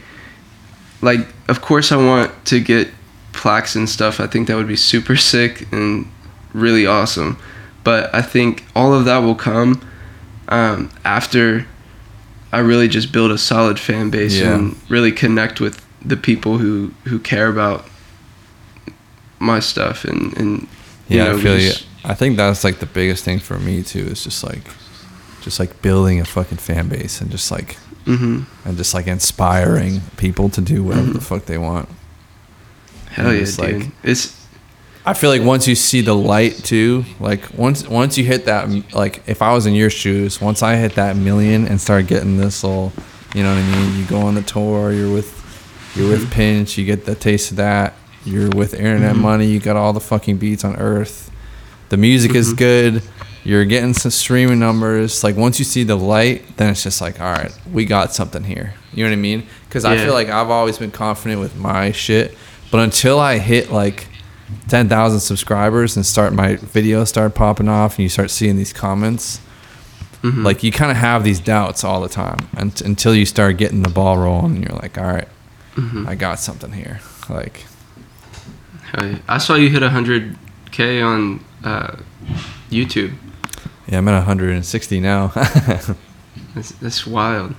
like of course I want to get plaques and stuff. I think that would be super sick and really awesome. But I think all of that will come um, after I really just build a solid fan base Yeah. and really connect with the people who who care about my stuff and and you Yeah, know, I feel you. I think that's like the biggest thing for me too. Is just like, just like building a fucking fan base and just like Mhm. and just like inspiring people to do whatever the fuck they want. Hell And yeah, it's dude. like- it's I feel like once you see the light too, like once once you hit that, like if I was in your shoes, once I hit that million and start getting this little, you know what I mean? You go on the tour, you're with you're with Pinch, you get the taste of that. You're with Internet Mhm. Money, you got all the fucking beats on Earth. The music is Mhm. good. You're getting some streaming numbers. Like once you see the light, then it's just like, all right, we got something here. You know what I mean? Because I feel like I've always been confident with my shit, but until I hit like ten thousand subscribers and start my videos start popping off, and you start seeing these comments, mhm. like you kind of have these doubts all the time unt- until you start getting the ball rolling. And you're like, all right, Mhm. I got something here. Like, I saw you hit 100k on uh, YouTube. yeah, I'm at 160 now. That's, that's wild.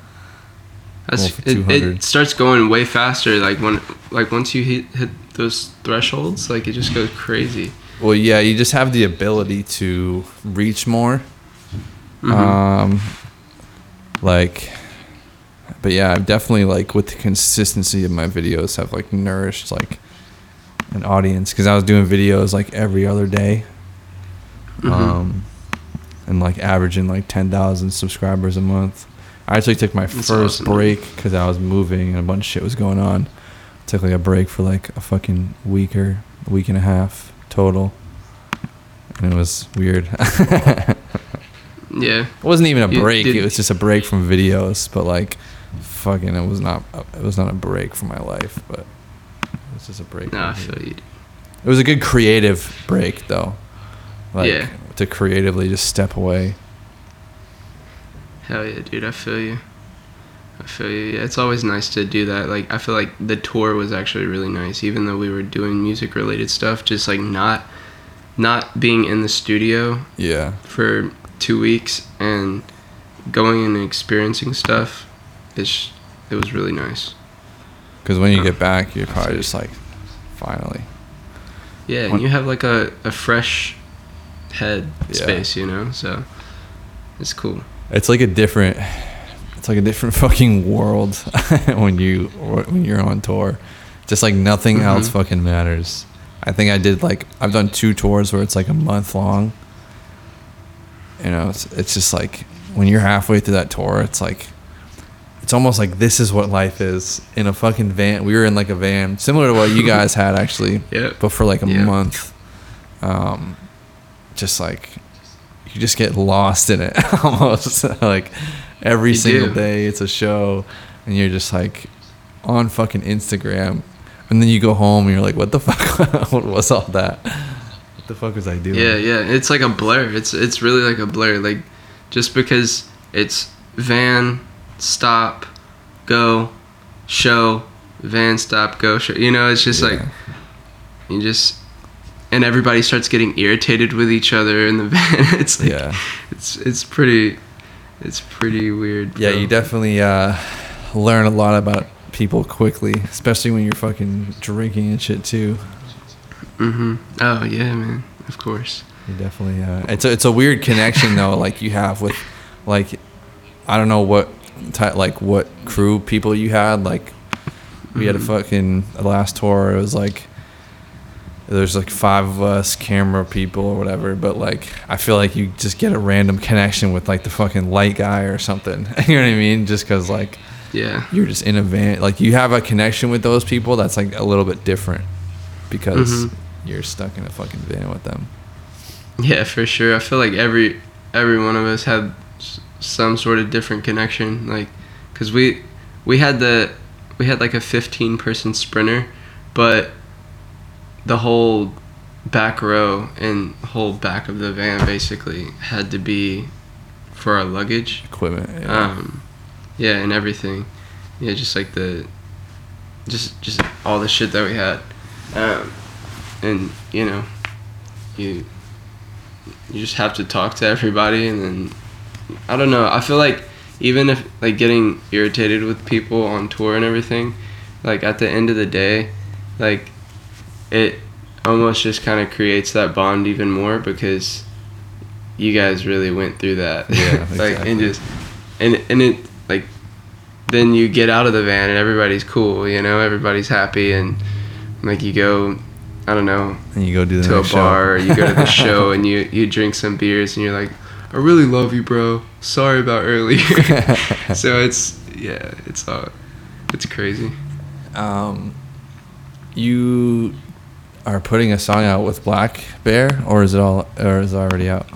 That's, it, it starts going way faster. Like when, like once you hit hit those thresholds, like it just goes crazy. well, yeah, you just have the ability to reach more. Mhm. Um, like, but yeah, I've definitely like with the consistency of my videos have like nourished like an audience because I was doing videos like every other day. Mhm. Um, and like averaging like 10,000 subscribers a month. I actually took my That's first awesome, break because I was moving and a bunch of shit was going on. Took like a break for like a fucking week or a week and a half total. And it was weird. Yeah, it wasn't even a break. It was just a break from videos, but like fucking it was not it was not a break for my life, but it was just a break. No, I feel you. it was a good creative break though. Like Yeah. to creatively just step away. Hell yeah, dude. I feel you. I feel you. Yeah, it's always nice to do that. Like, I feel like the tour was actually really nice, even though we were doing music related stuff. Just like not, not being in the studio Yeah. for two weeks and going and experiencing stuff. It's it was really nice. Because when you uh, get back, you're probably just like, finally. Yeah, When- and you have like a, a fresh head Yeah. space, you know. So it's cool. It's like a different, it's like a different fucking world when you when you're on tour. Just like nothing Mhm. else fucking matters. I think I did like I've done two tours where it's like a month long. You know, it's it's just like when you're halfway through that tour, it's like it's almost like this is what life is in a fucking van. We were in like a van, similar to what you guys had actually. Yep. but for like a Yeah. month um just like you just get lost in it almost like every You single do. day it's a show and you're just like on fucking instagram and then you go home and you're like what the fuck what was all that what the fuck was i doing Yeah, yeah. It's like a blur. It's it's really like a blur. Like just because it's van, stop, go, show, van, stop, go, show. You know, it's just like you just and everybody starts getting irritated with each other in the van. It's like yeah it's it's pretty it's pretty weird. yeah you definitely uh learn a lot about people quickly especially when you're fucking drinking and shit too Mhm. Oh yeah, man. Of course. You definitely. Uh, it's a, it's a weird connection though, like you have with, like, I don't know what, ty- like what crew people you had. Like, we had a Mhm. fucking last tour. It was like, there's like five of us, camera people or whatever. But like, I feel like you just get a random connection with like the fucking light guy or something. you know what I mean? Just because like Yeah. you're just in a van, like you have a connection with those people that's like a little bit different because Mhm. you're stuck in a fucking van with them. Yeah, for sure. I feel like every every one of us had some sort of different connection, like, cause we we had the we had like a 15 person sprinter, but the whole back row and whole back of the van basically had to be for our luggage. Equipment. Yeah. Um, yeah, and everything. Yeah, just like the, just just all the shit that we had, um, and you know, you you just have to talk to everybody, and then I don't know. I feel like even if like getting irritated with people on tour and everything, like at the end of the day, like it almost just kind of creates that bond even more because you guys really went through that. Yeah, like exactly. and just and and it like then you get out of the van and everybody's cool, you know, everybody's happy and like you go I don't know, and you go do the to a bar or you go to the show and you you drink some beers and you're like I really love you, bro. Sorry about earlier. so it's yeah, it's all it's crazy. um, you are putting a song out with Black Bear, or is it all, or is it already out?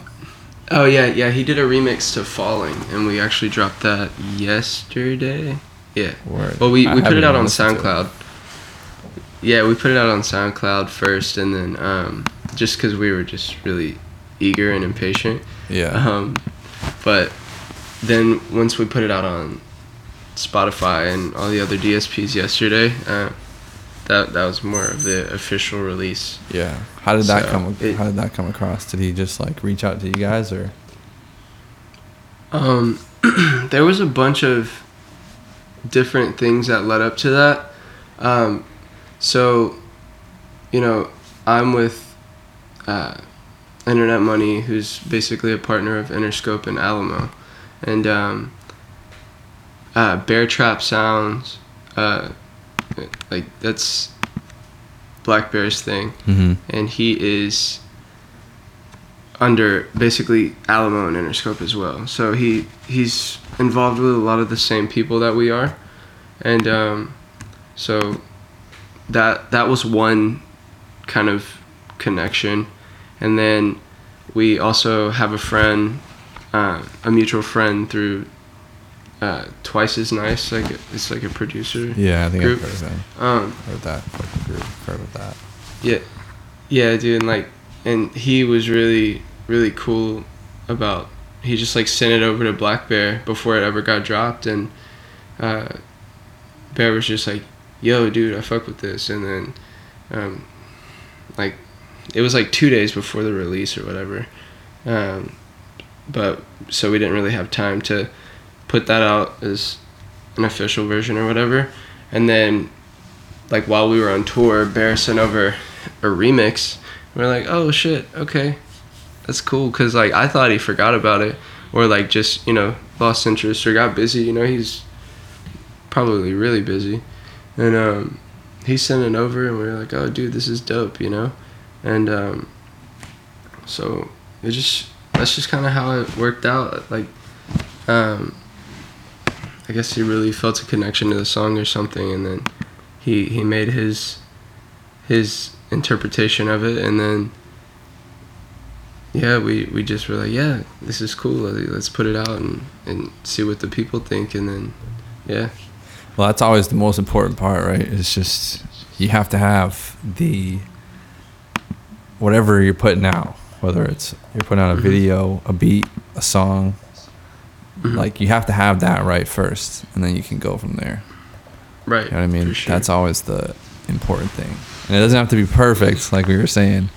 Oh yeah, yeah. He did a remix to "Falling," and we actually dropped that yesterday. Yeah. Word. Well, we, I we put it out on listened to it. SoundCloud. Yeah, we put it out on SoundCloud first, and then um, just because we were just really eager and impatient. Yeah. Um, but then once we put it out on Spotify and all the other DSPs yesterday. Uh, that that was more of the official release. Yeah. How did that So, come? it- how did that come across? Did he just like reach out to you guys or? Um, there was a bunch of different things that led up to that. Um, so, you know, I'm with uh, Internet Money, who's basically a partner of Interscope and Alamo, and um, uh, Bear Trap Sounds, uh, like that's Black Bear's thing Mm-hmm. and he is under basically Alamo and Interscope as well. So he he's involved with a lot of the same people that we are, and um, so that that was one kind of connection, and then we also have a friend, uh, a mutual friend through. Uh, twice as nice, like it's like a producer. Yeah, I think Group. I've heard of. Um, Heard that fucking group. Heard of that. Yeah, yeah, dude. And like, and he was really, really cool about. He just like sent it over to Black Bear before it ever got dropped, and uh, Bear was just like, "Yo, dude, I fuck with this," and then, um, like, it was like two days before the release or whatever, um, but so we didn't really have time to put that out as an official version or whatever, and then like while we were on tour, Bear sent over a remix. We are like, oh shit, okay, that's cool. Cause like I thought he forgot about it, or like just you know lost interest or got busy. You know he's probably really busy, and um, he sent it over, and we were like, oh dude, this is dope, you know, and um, so it just that's just kind of how it worked out. Like, um, I guess he really felt a connection to the song or something, and then he he made his his interpretation of it and then yeah we we just were like yeah this is cool let's put it out and and see what the people think and then yeah Well, that's always the most important part, right? It's just you have to have the whatever you're putting out, whether it's you're putting out a Mhm. video, a beat, a song. Mhm. Like you have to have that right first, and then you can go from there. right You know what I mean? sure. That's always the important thing. And it doesn't have to be perfect, like we were saying.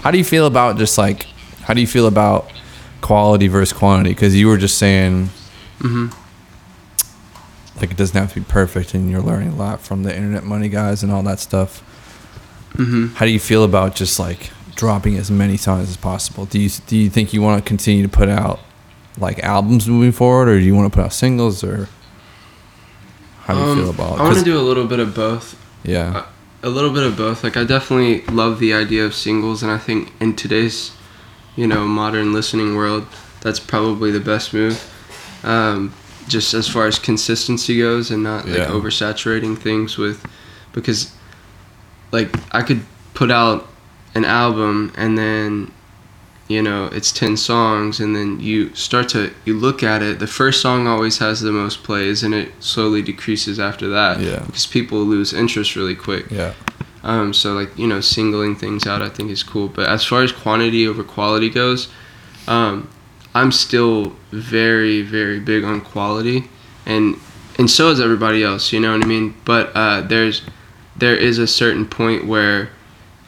How do you feel about just like, how do you feel about quality versus quantity? Because you were just saying, hmm like, it doesn't have to be perfect, and you're learning a lot from the internet money guys and all that stuff. hmm How do you feel about just like dropping as many songs as possible? Do you do you think you want to continue to put out like albums moving forward, or do you want to put out singles, or how do you feel about? Um, i want to do a little bit of both yeah, a little bit of both. Like I definitely love the idea of singles, and I think in today's, you know, modern listening world, that's probably the best move. Um, just as far as consistency goes, and not like Yeah. oversaturating things with, because, like I could put out an album and then, you know, it's ten songs, and then you start to you look at it. The first song always has the most plays, and it slowly decreases after that. Yeah. Because people lose interest really quick. yeah, Um, so like you know, singling things out I think is cool. But as far as quantity over quality goes, um, I'm still very very big on quality, and and so is everybody else. You know what I mean? But uh, there's there is a certain point where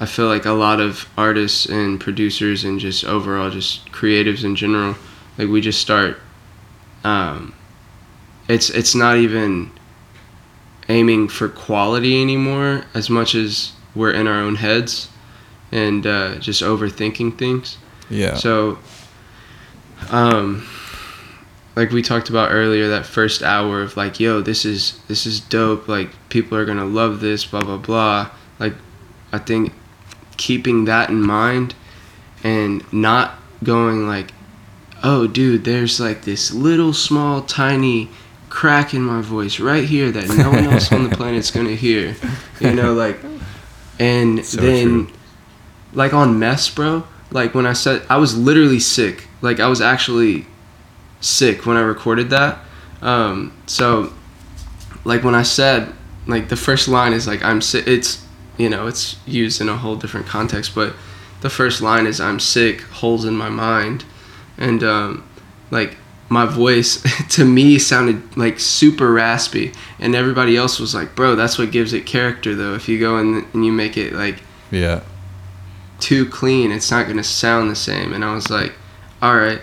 I feel like a lot of artists and producers and just overall just creatives in general, like we just start. Um, it's it's not even aiming for quality anymore as much as we're in our own heads and uh, just overthinking things. yeah. So, um, like we talked about earlier, that first hour of like, yo, this is this is dope. Like people are gonna love this. Blah blah blah. Like, I think keeping that in mind and not going like, oh, dude, there's like this little small tiny crack in my voice right here that no one else on the planet's gonna hear. You know, like, and So then true. like on mess bro like when i said i was literally sick like i was actually sick when i recorded that um so like when i said like the first line is like i'm sick it's you know it's used in a whole different context but the first line is i'm sick holes in my mind. And um like my voice to me sounded like super raspy. And everybody else was like bro that's what gives it character though. If you go in and you make it like Yeah. too clean it's not going to sound the same. And i was like all right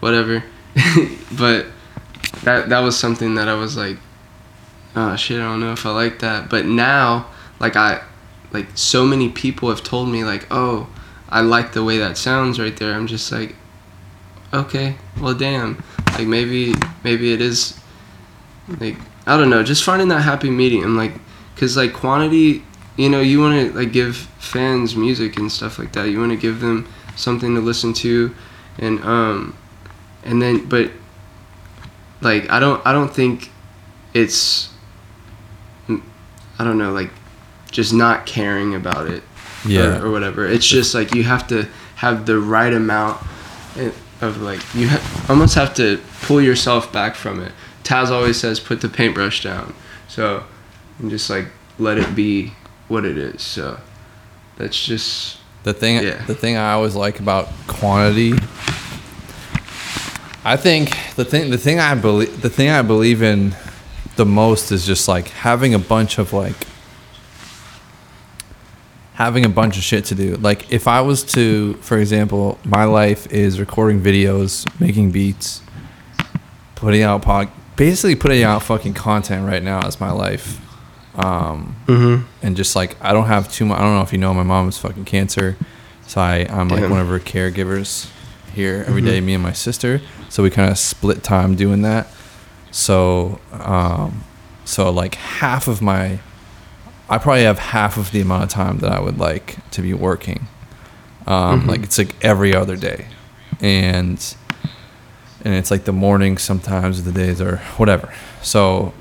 whatever. But that that was something that i was like oh shit i don't know if i like that. But now like i like so many people have told me like oh i like the way that sounds right there. I'm just like okay well damn. Like maybe maybe it is like i don't know just finding that happy medium like because like quantity you know you want to like give fans music and stuff like that. You want to give them something to listen to and um and then but like i don't i don't think it's i don't know like just not caring about it Yeah. or, or whatever it's just like you have to have the right amount of like you ha- almost have to pull yourself back from it taz always says put the paintbrush down so and just like let it be what it is so that's just The thing, Yeah. the thing I always like about quantity. I think the thing, the thing I believe, the thing I believe in the most is just like having a bunch of like having a bunch of shit to do. Like if I was to, for example, my life is recording videos, making beats, putting out pod, basically putting out fucking content right now is my life. Um, mm-hmm. and just like I don't have too much. I don't know if you know, my mom has fucking cancer, so I I'm like Damn. one of her caregivers here every day. Me and my sister, so we kind of split time doing that. So um, so like half of my, I probably have half of the amount of time that I would like to be working. Um, Mhm. Like it's like every other day, and and it's like the mornings sometimes the days or whatever. So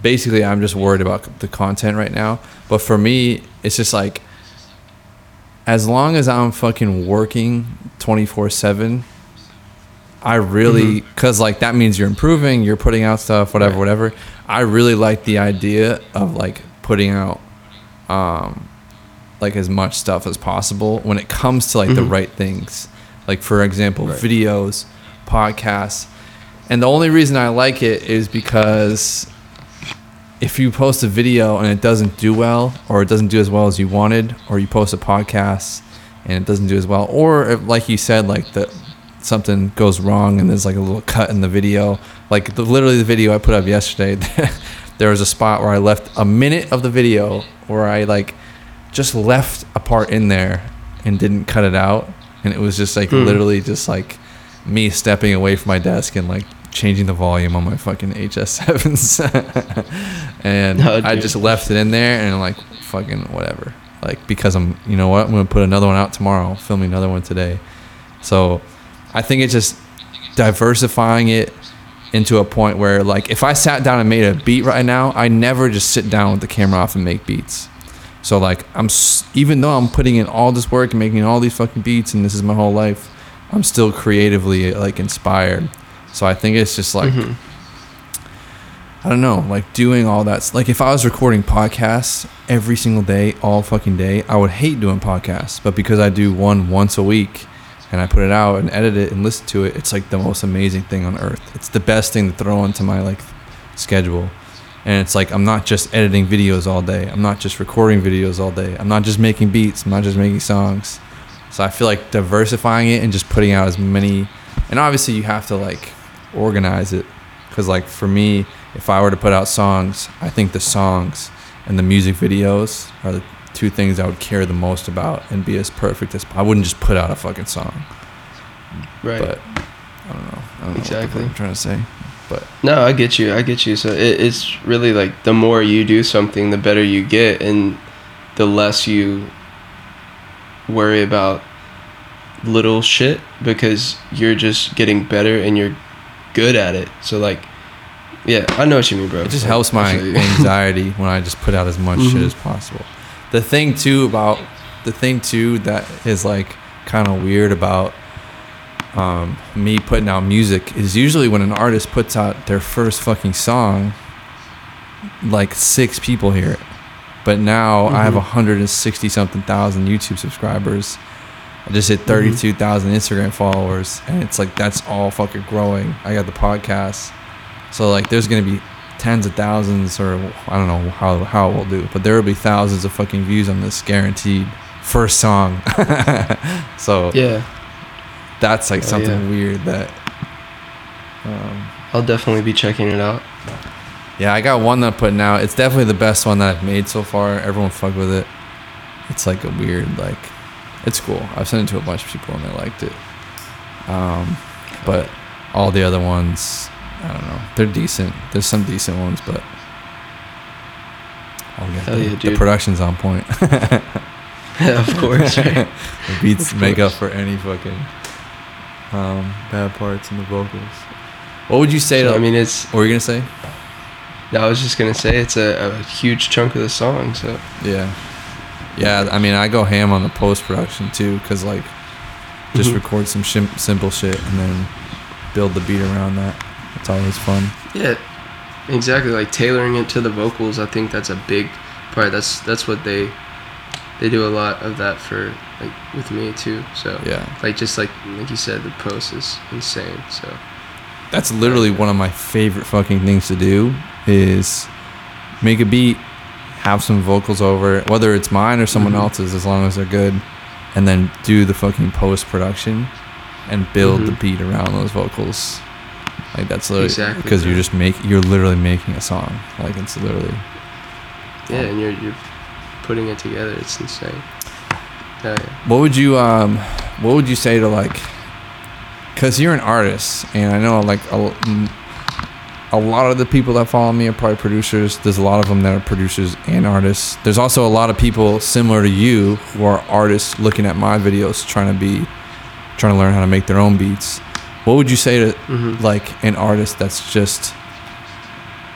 basically I'm just worried about the content right now. But for me, it's just like as long as I'm fucking working 24/7, I really cuz like that means you're improving, you're putting out stuff, whatever, Right. whatever. I really like the idea of like putting out um like as much stuff as possible when it comes to like the Mhm. right things. Like for example, Right. videos, podcasts. And the only reason I like it is because if you post a video and it doesn't do well or it doesn't do as well as you wanted or you post a podcast and it doesn't do as well or if, like you said like the something goes wrong and there's like a little cut in the video like the, literally the video i put up yesterday there was a spot where i left a minute of the video where i like just left a part in there and didn't cut it out and it was just like Hmm. literally just like me stepping away from my desk and like changing the volume on my fucking HS7s. and Oh, I just left it in there and like fucking whatever. Like because I'm, you know what? I'm going to put another one out tomorrow, filming another one today. So I think it's just diversifying it into a point where like if I sat down and made a beat right now, I never just sit down with the camera off and make beats. So like I'm even though I'm putting in all this work and making all these fucking beats and this is my whole life, I'm still creatively like inspired. So I think it's just like Mhm. I don't know, like doing all that. Like if I was recording podcasts every single day, all fucking day, I would hate doing podcasts. But because I do one once a week and I put it out and edit it and listen to it, it's like the most amazing thing on earth. It's the best thing to throw into my like schedule. And it's like I'm not just editing videos all day. I'm not just recording videos all day. I'm not just making beats. I'm not just making songs. So I feel like diversifying it and just putting out as many and obviously you have to like organize it because like for me if i were to put out songs i think the songs and the music videos are the two things i would care the most about and be as perfect as i wouldn't just put out a fucking song right but i don't know i don't know Exactly. what i'm trying to say but No, I get you. I get you. So it, it's really like the more you do something, the better you get, and the less you worry about little shit because you're just getting better and you're good at it. So like, yeah, I know what you mean, bro. it just helps my anxiety when i just put out as much shit Mhm. as possible the thing too about the thing too that is like kind of weird about um, me putting out music is usually when an artist puts out their first fucking song, like six people hear it. But now I have Mhm. 160 something thousand YouTube subscribers, I just hit 32,000 Instagram followers, and it's like that's all fucking growing. I got the podcast, so like there's gonna be tens of thousands, or I don't know how how it will do, but there will be thousands of fucking views on this guaranteed first song. so Yeah, that's like Oh, something yeah. weird that. Um, I'll definitely be checking it out. yeah, I got one that I'm putting out. It's definitely the best one that I've made so far. Everyone fuck with it. It's like a weird like, it's cool. I've sent it to a bunch of people and they liked it. Um, but all the other ones, I don't know. They're decent. There's some decent ones, but I'll get Hell the, yeah, the production's on point. Yeah, of course. Right? the beats Of make up for any fucking um, bad parts in the vocals. What would you say to? I mean, it's. what were you gonna say? I was just gonna say it's a, a huge chunk of the song. So Yeah, yeah. I mean, I go ham on the post production too, cause like, just Mhm. record some shim- simple shit and then build the beat around that. It's always fun. yeah, exactly. Like tailoring it to the vocals. I think that's a big part. That's that's what they they do a lot of that for like with me too. So Yeah, like just like like you said, the post is insane. So that's literally one of my favorite fucking things to do is make a beat, have some vocals over it, whether it's mine or someone Mhm. else's, as long as they're good, and then do the fucking post production and build the Mhm. beat around those vocals. Like that's literally Exactly, because you're just make you're literally making a song. Like it's literally yeah, and you're you're putting it together. It's insane. Yeah. What would you um what would you say to like cuz you're an artist and I know like a, a lot of the people that follow me are probably producers. There's a lot of them that are producers and artists. There's also a lot of people similar to you who are artists looking at my videos trying to be trying to learn how to make their own beats. What would you say to Mhm. like an artist that's just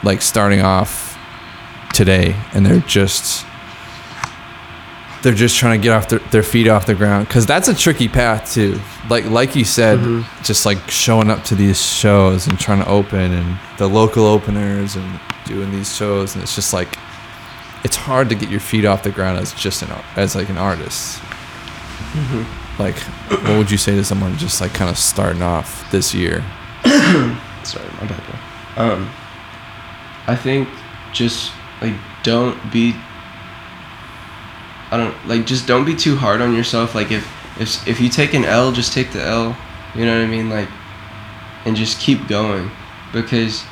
like starting off today and they're just they're just trying to get off their, their feet off the ground because that's a tricky path too like like you said Mhm. just like showing up to these shows and trying to open and the local openers and doing these shows and it's just like it's hard to get your feet off the ground as just an as like an artist Mhm. Like what would you say to someone just like kind of starting off this year Sorry, my bad. Um, I think just like don't be. I don't like just don't be too hard on yourself. Like if if if you take an L, just take the L. You know what I mean? Like, and just keep going, because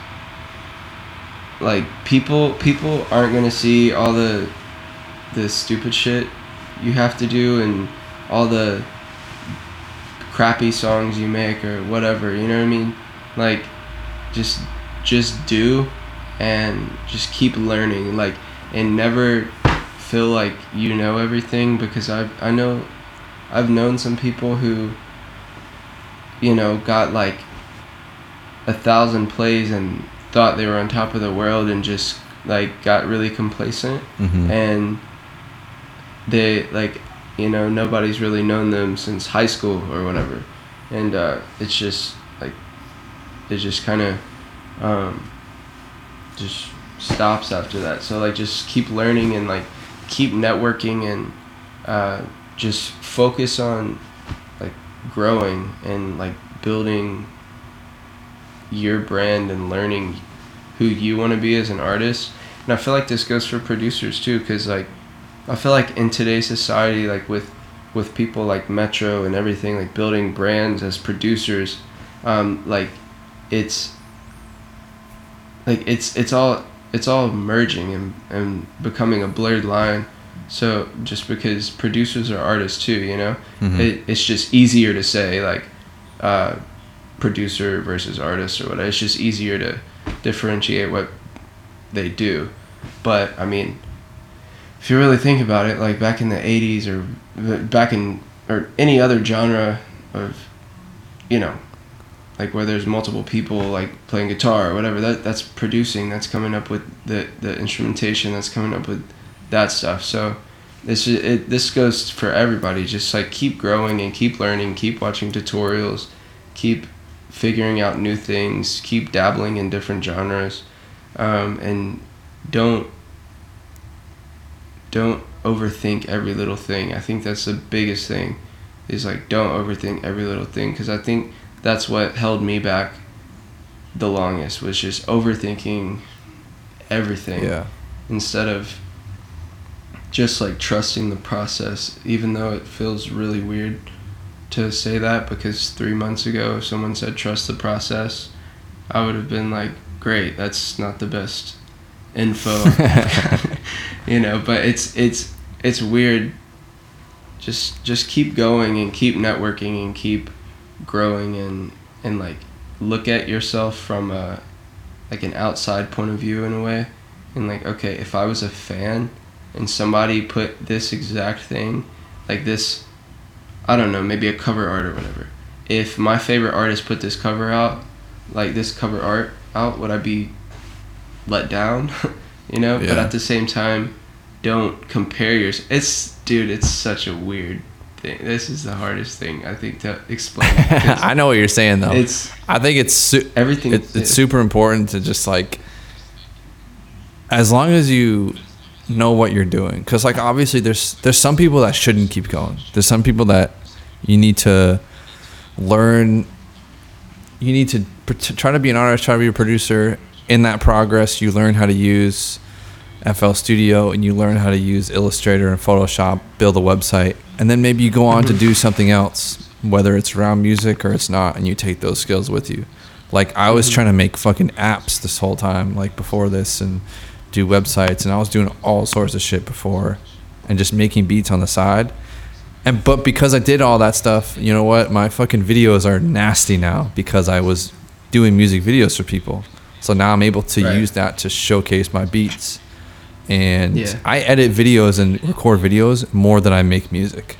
like people people aren't gonna see all the the stupid shit you have to do and all the crappy songs you make or whatever you know what i mean like just just do and just keep learning like and never feel like you know everything because i i know i've known some people who you know got like a thousand plays and thought they were on top of the world and just like got really complacent mm-hmm. and they like you know nobody's really known them since high school or whatever. And uh, it's just like it just kind of um, just stops after that. So like just keep learning and like keep networking and uh, just focus on like growing and like building your brand and learning who you want to be as an artist. And i feel like this goes for producers too because like I feel like in today's society, like with with people like Metro and everything, like building brands as producers, um, like it's like it's it's all it's all merging and, and becoming a blurred line. So just because producers are artists too, you know, Mhm. it, it's just easier to say like uh, producer versus artist or whatever. It's just easier to differentiate what they do. But I mean, if you really think about it, like back in the '80s or back in or any other genre of, you know, like where there's multiple people like playing guitar or whatever, that that's producing. That's coming up with the the instrumentation. That's coming up with that stuff. So. This it, this goes for everybody. Just like keep growing and keep learning, keep watching tutorials, keep figuring out new things, keep dabbling in different genres, um, and don't don't overthink every little thing. I think that's the biggest thing is like don't overthink every little thing because I think that's what held me back the longest was just overthinking everything Yeah. instead of just like trusting the process even though it feels really weird to say that because three months ago if someone said trust the process i would have been like great that's not the best info. You know but it's it's it's weird. Just just keep going and keep networking and keep growing and and like look at yourself from a like an outside point of view in a way. And like okay if i was a fan and somebody put this exact thing like this i don't know maybe a cover art or whatever. If my favorite artist put this cover out like this cover art out would i be let down you know but at the same time don't compare yours it's dude it's such a weird thing this is the hardest thing i think to explain I know what you're saying though. it's I think it's su- everything it, it's super important to just like as long as you know what you're doing because like obviously there's there's some people that shouldn't keep going. There's some people that you need to learn you need to pr- to try to be an artist try to be a producer in that progress you learn how to use FL Studio and you learn how to use Illustrator and Photoshop build a website and then maybe you go on to do mm-hmm. something else whether it's around music or it's not and you take those skills with you like I was mm-hmm. trying to make fucking apps this whole time like before this and do websites and I was doing all sorts of shit before and just making beats on the side and but because I did all that stuff, you know what? My fucking videos are nasty now because I was doing music videos for people. So now I'm able to Right. use that to showcase my beats. And Yeah. I edit videos and record videos more than I make music.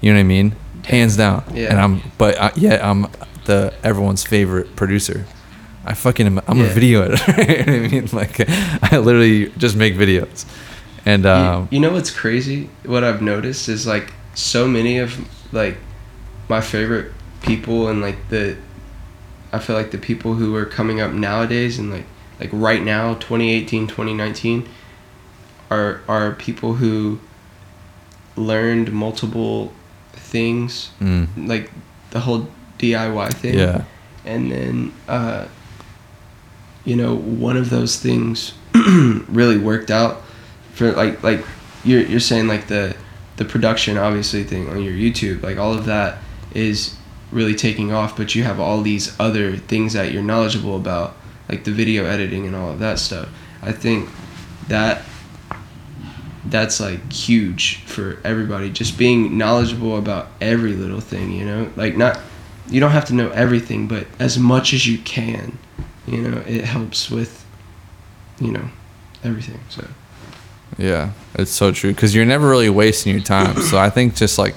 You know what I mean? Hands down. Yeah. And I'm but I, yet I'm the everyone's favorite producer. I fucking am, I'm a video editor. you know what I mean? Like I literally just make videos. And You- um you, know what's crazy? What I've noticed is like so many of like my favorite people and like the I feel like the people who are coming up nowadays and like like right now 2018 2019 are are people who learned multiple things mm, like the whole DIY thing yeah. and then uh, you know one of those things really worked out for like like you're you're saying like the the production obviously thing on your YouTube like all of that is really taking off but you have all these other things that you're knowledgeable about like the video editing and all of that stuff. I think that that's like huge for everybody. Just being knowledgeable about every little thing you know? Like not you don't have to know everything but as much as you can you know? It helps with you know everything so. Yeah, it's so true because you're never really wasting your time. so I think just like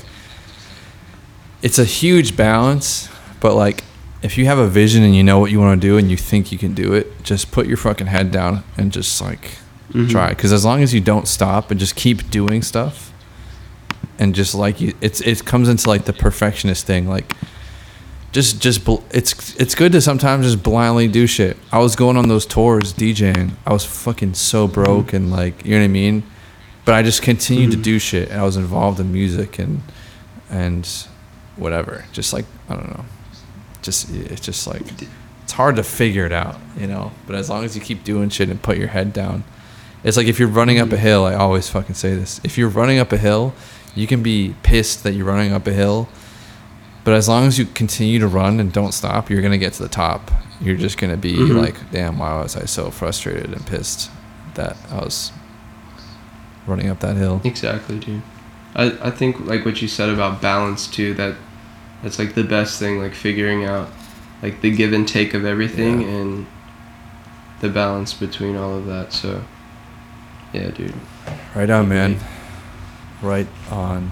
it's a huge balance, but like if you have a vision and you know what you want to do and you think you can do it, just put your fucking head down and just like Mhm. try. Because as long as you don't stop and just keep doing stuff, and just like you, it's it comes into like the perfectionist thing, like. Just, just it's it's good to sometimes just blindly do shit. I was going on those tours DJing. I was fucking so broke and like you know what I mean, but I just continued to Mhm. do shit. And I was involved in music and and whatever. Just like I don't know, just it's just like it's hard to figure it out, you know. But as long as you keep doing shit and put your head down, it's like if you're running up a hill. I always fucking say this: if you're running up a hill, you can be pissed that you're running up a hill, but as long as you continue to run and don't stop, you're gonna get to the top. You're just gonna be Mhm. like, damn, why was I so frustrated and pissed that I was running up that hill? exactly dude I, I think like what you said about balance too that that's like the best thing like figuring out like the give and take of everything Yeah. and the balance between all of that so yeah dude Right on, man. Right on.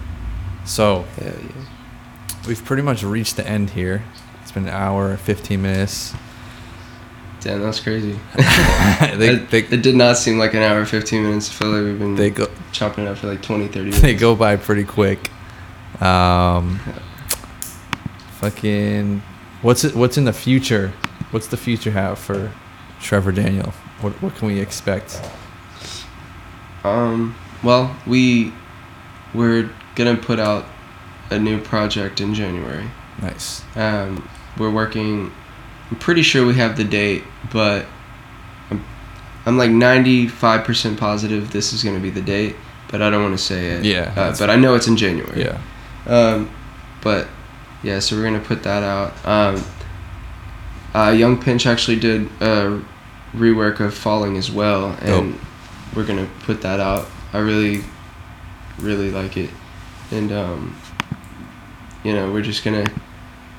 So yeah yeah we've pretty much reached the end here. It's been an hour, 15 minutes. damn that's crazy they, it, they, it did not seem like an hour 15 minutes i feel like we've been they go chopping it up for like 20 30 minutes they go by pretty quick. Um, fucking, what's it? What's in the future? What's the future have for Trevor Daniel? What what can we expect? Um, well, we we're gonna put out a new project in January. Nice. Um, we're working. I'm pretty sure we have the date, but I'm, I'm like 95% positive this is going to be the date, but I don't want to say it. Yeah, Uh, but I know it's in January. Yeah. Um, but yeah, so we're gonna put that out. Um, uh, Young Pinch actually did a rework of Falling as well, and we're gonna put that out. I really, really like it, and um, you know, we're just gonna.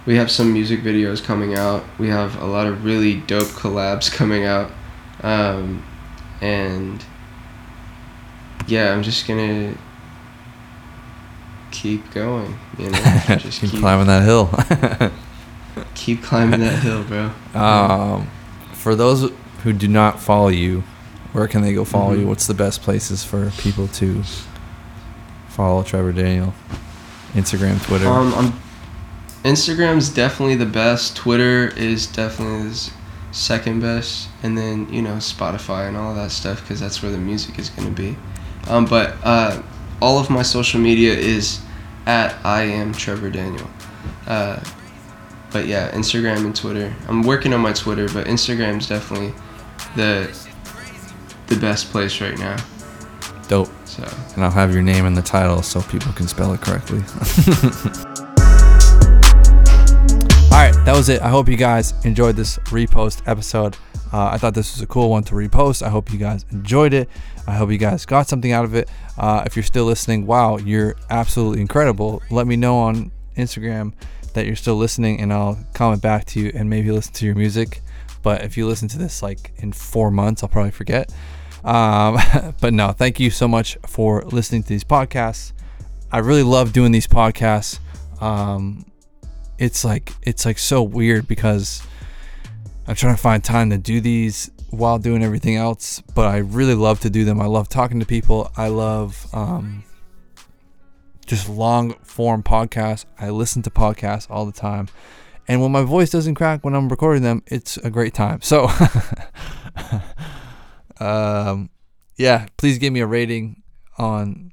We have some music videos coming out. We have a lot of really dope collabs coming out, um, and yeah, I'm just gonna keep going. You know, just keep keep climbing that hill. keep climbing that hill, bro. um, for those who do not follow you, where can they go follow you? Mhm. What's the best places for people to follow Trevor Daniel? Instagram, Twitter. Um, I'm, Instagram's definitely the best. Twitter is definitely the second best, and then you know Spotify and all that stuff because that's where the music is gonna be. Um, but uh, all of my social media is at I am Trevor Daniel. Uh, but yeah, Instagram and Twitter. I'm working on my Twitter, but Instagram's definitely the the best place right now. Dope. So And I'll have your name in the title so people can spell it correctly. All right, that was it. I hope you guys enjoyed this repost episode. Uh, I thought this was a cool one to repost. I hope you guys enjoyed it. I hope you guys got something out of it. Uh, if you're still listening, wow, you're absolutely incredible. Let me know on Instagram that you're still listening, and I'll comment back to you and maybe listen to your music. But if you listen to this like in four months, I'll probably forget. Um, but no, thank you so much for listening to these podcasts. I really love doing these podcasts. Um, it's like it's like so weird because I'm trying to find time to do these while doing everything else, but I really love to do them. I love talking to people. I love um, just long form podcasts. I listen to podcasts all the time. And when my voice doesn't crack when I'm recording them, it's a great time. So, um, yeah, please give me a rating on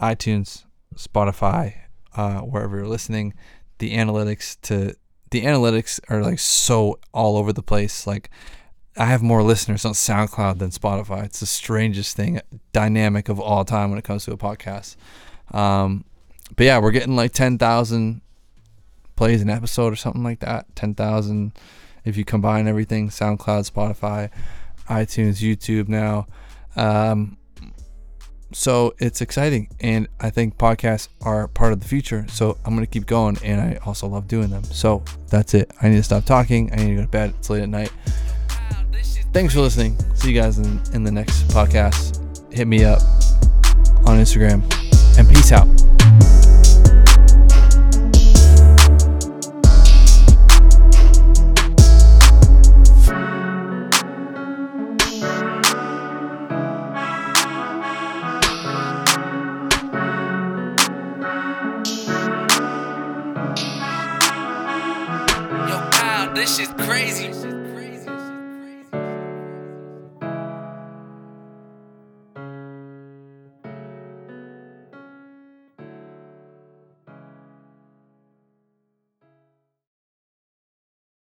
iTunes, Spotify, uh, wherever you're listening. The analytics to the analytics are like so all over the place. Like I have more listeners on SoundCloud than Spotify. It's the strangest thing, dynamic of all time when it comes to a podcast. Um, but yeah, we're getting like ten thousand plays an episode or something like that. Ten thousand if you combine everything: SoundCloud, Spotify, iTunes, YouTube now. Um, so it's exciting, and I think podcasts are part of the future. So I'm gonna keep going, and I also love doing them. So that's it. I need to stop talking. I need to go to bed. It's late at night. Thanks for listening. See you guys in, in the next podcast. Hit me up on Instagram, and peace out. Crazy.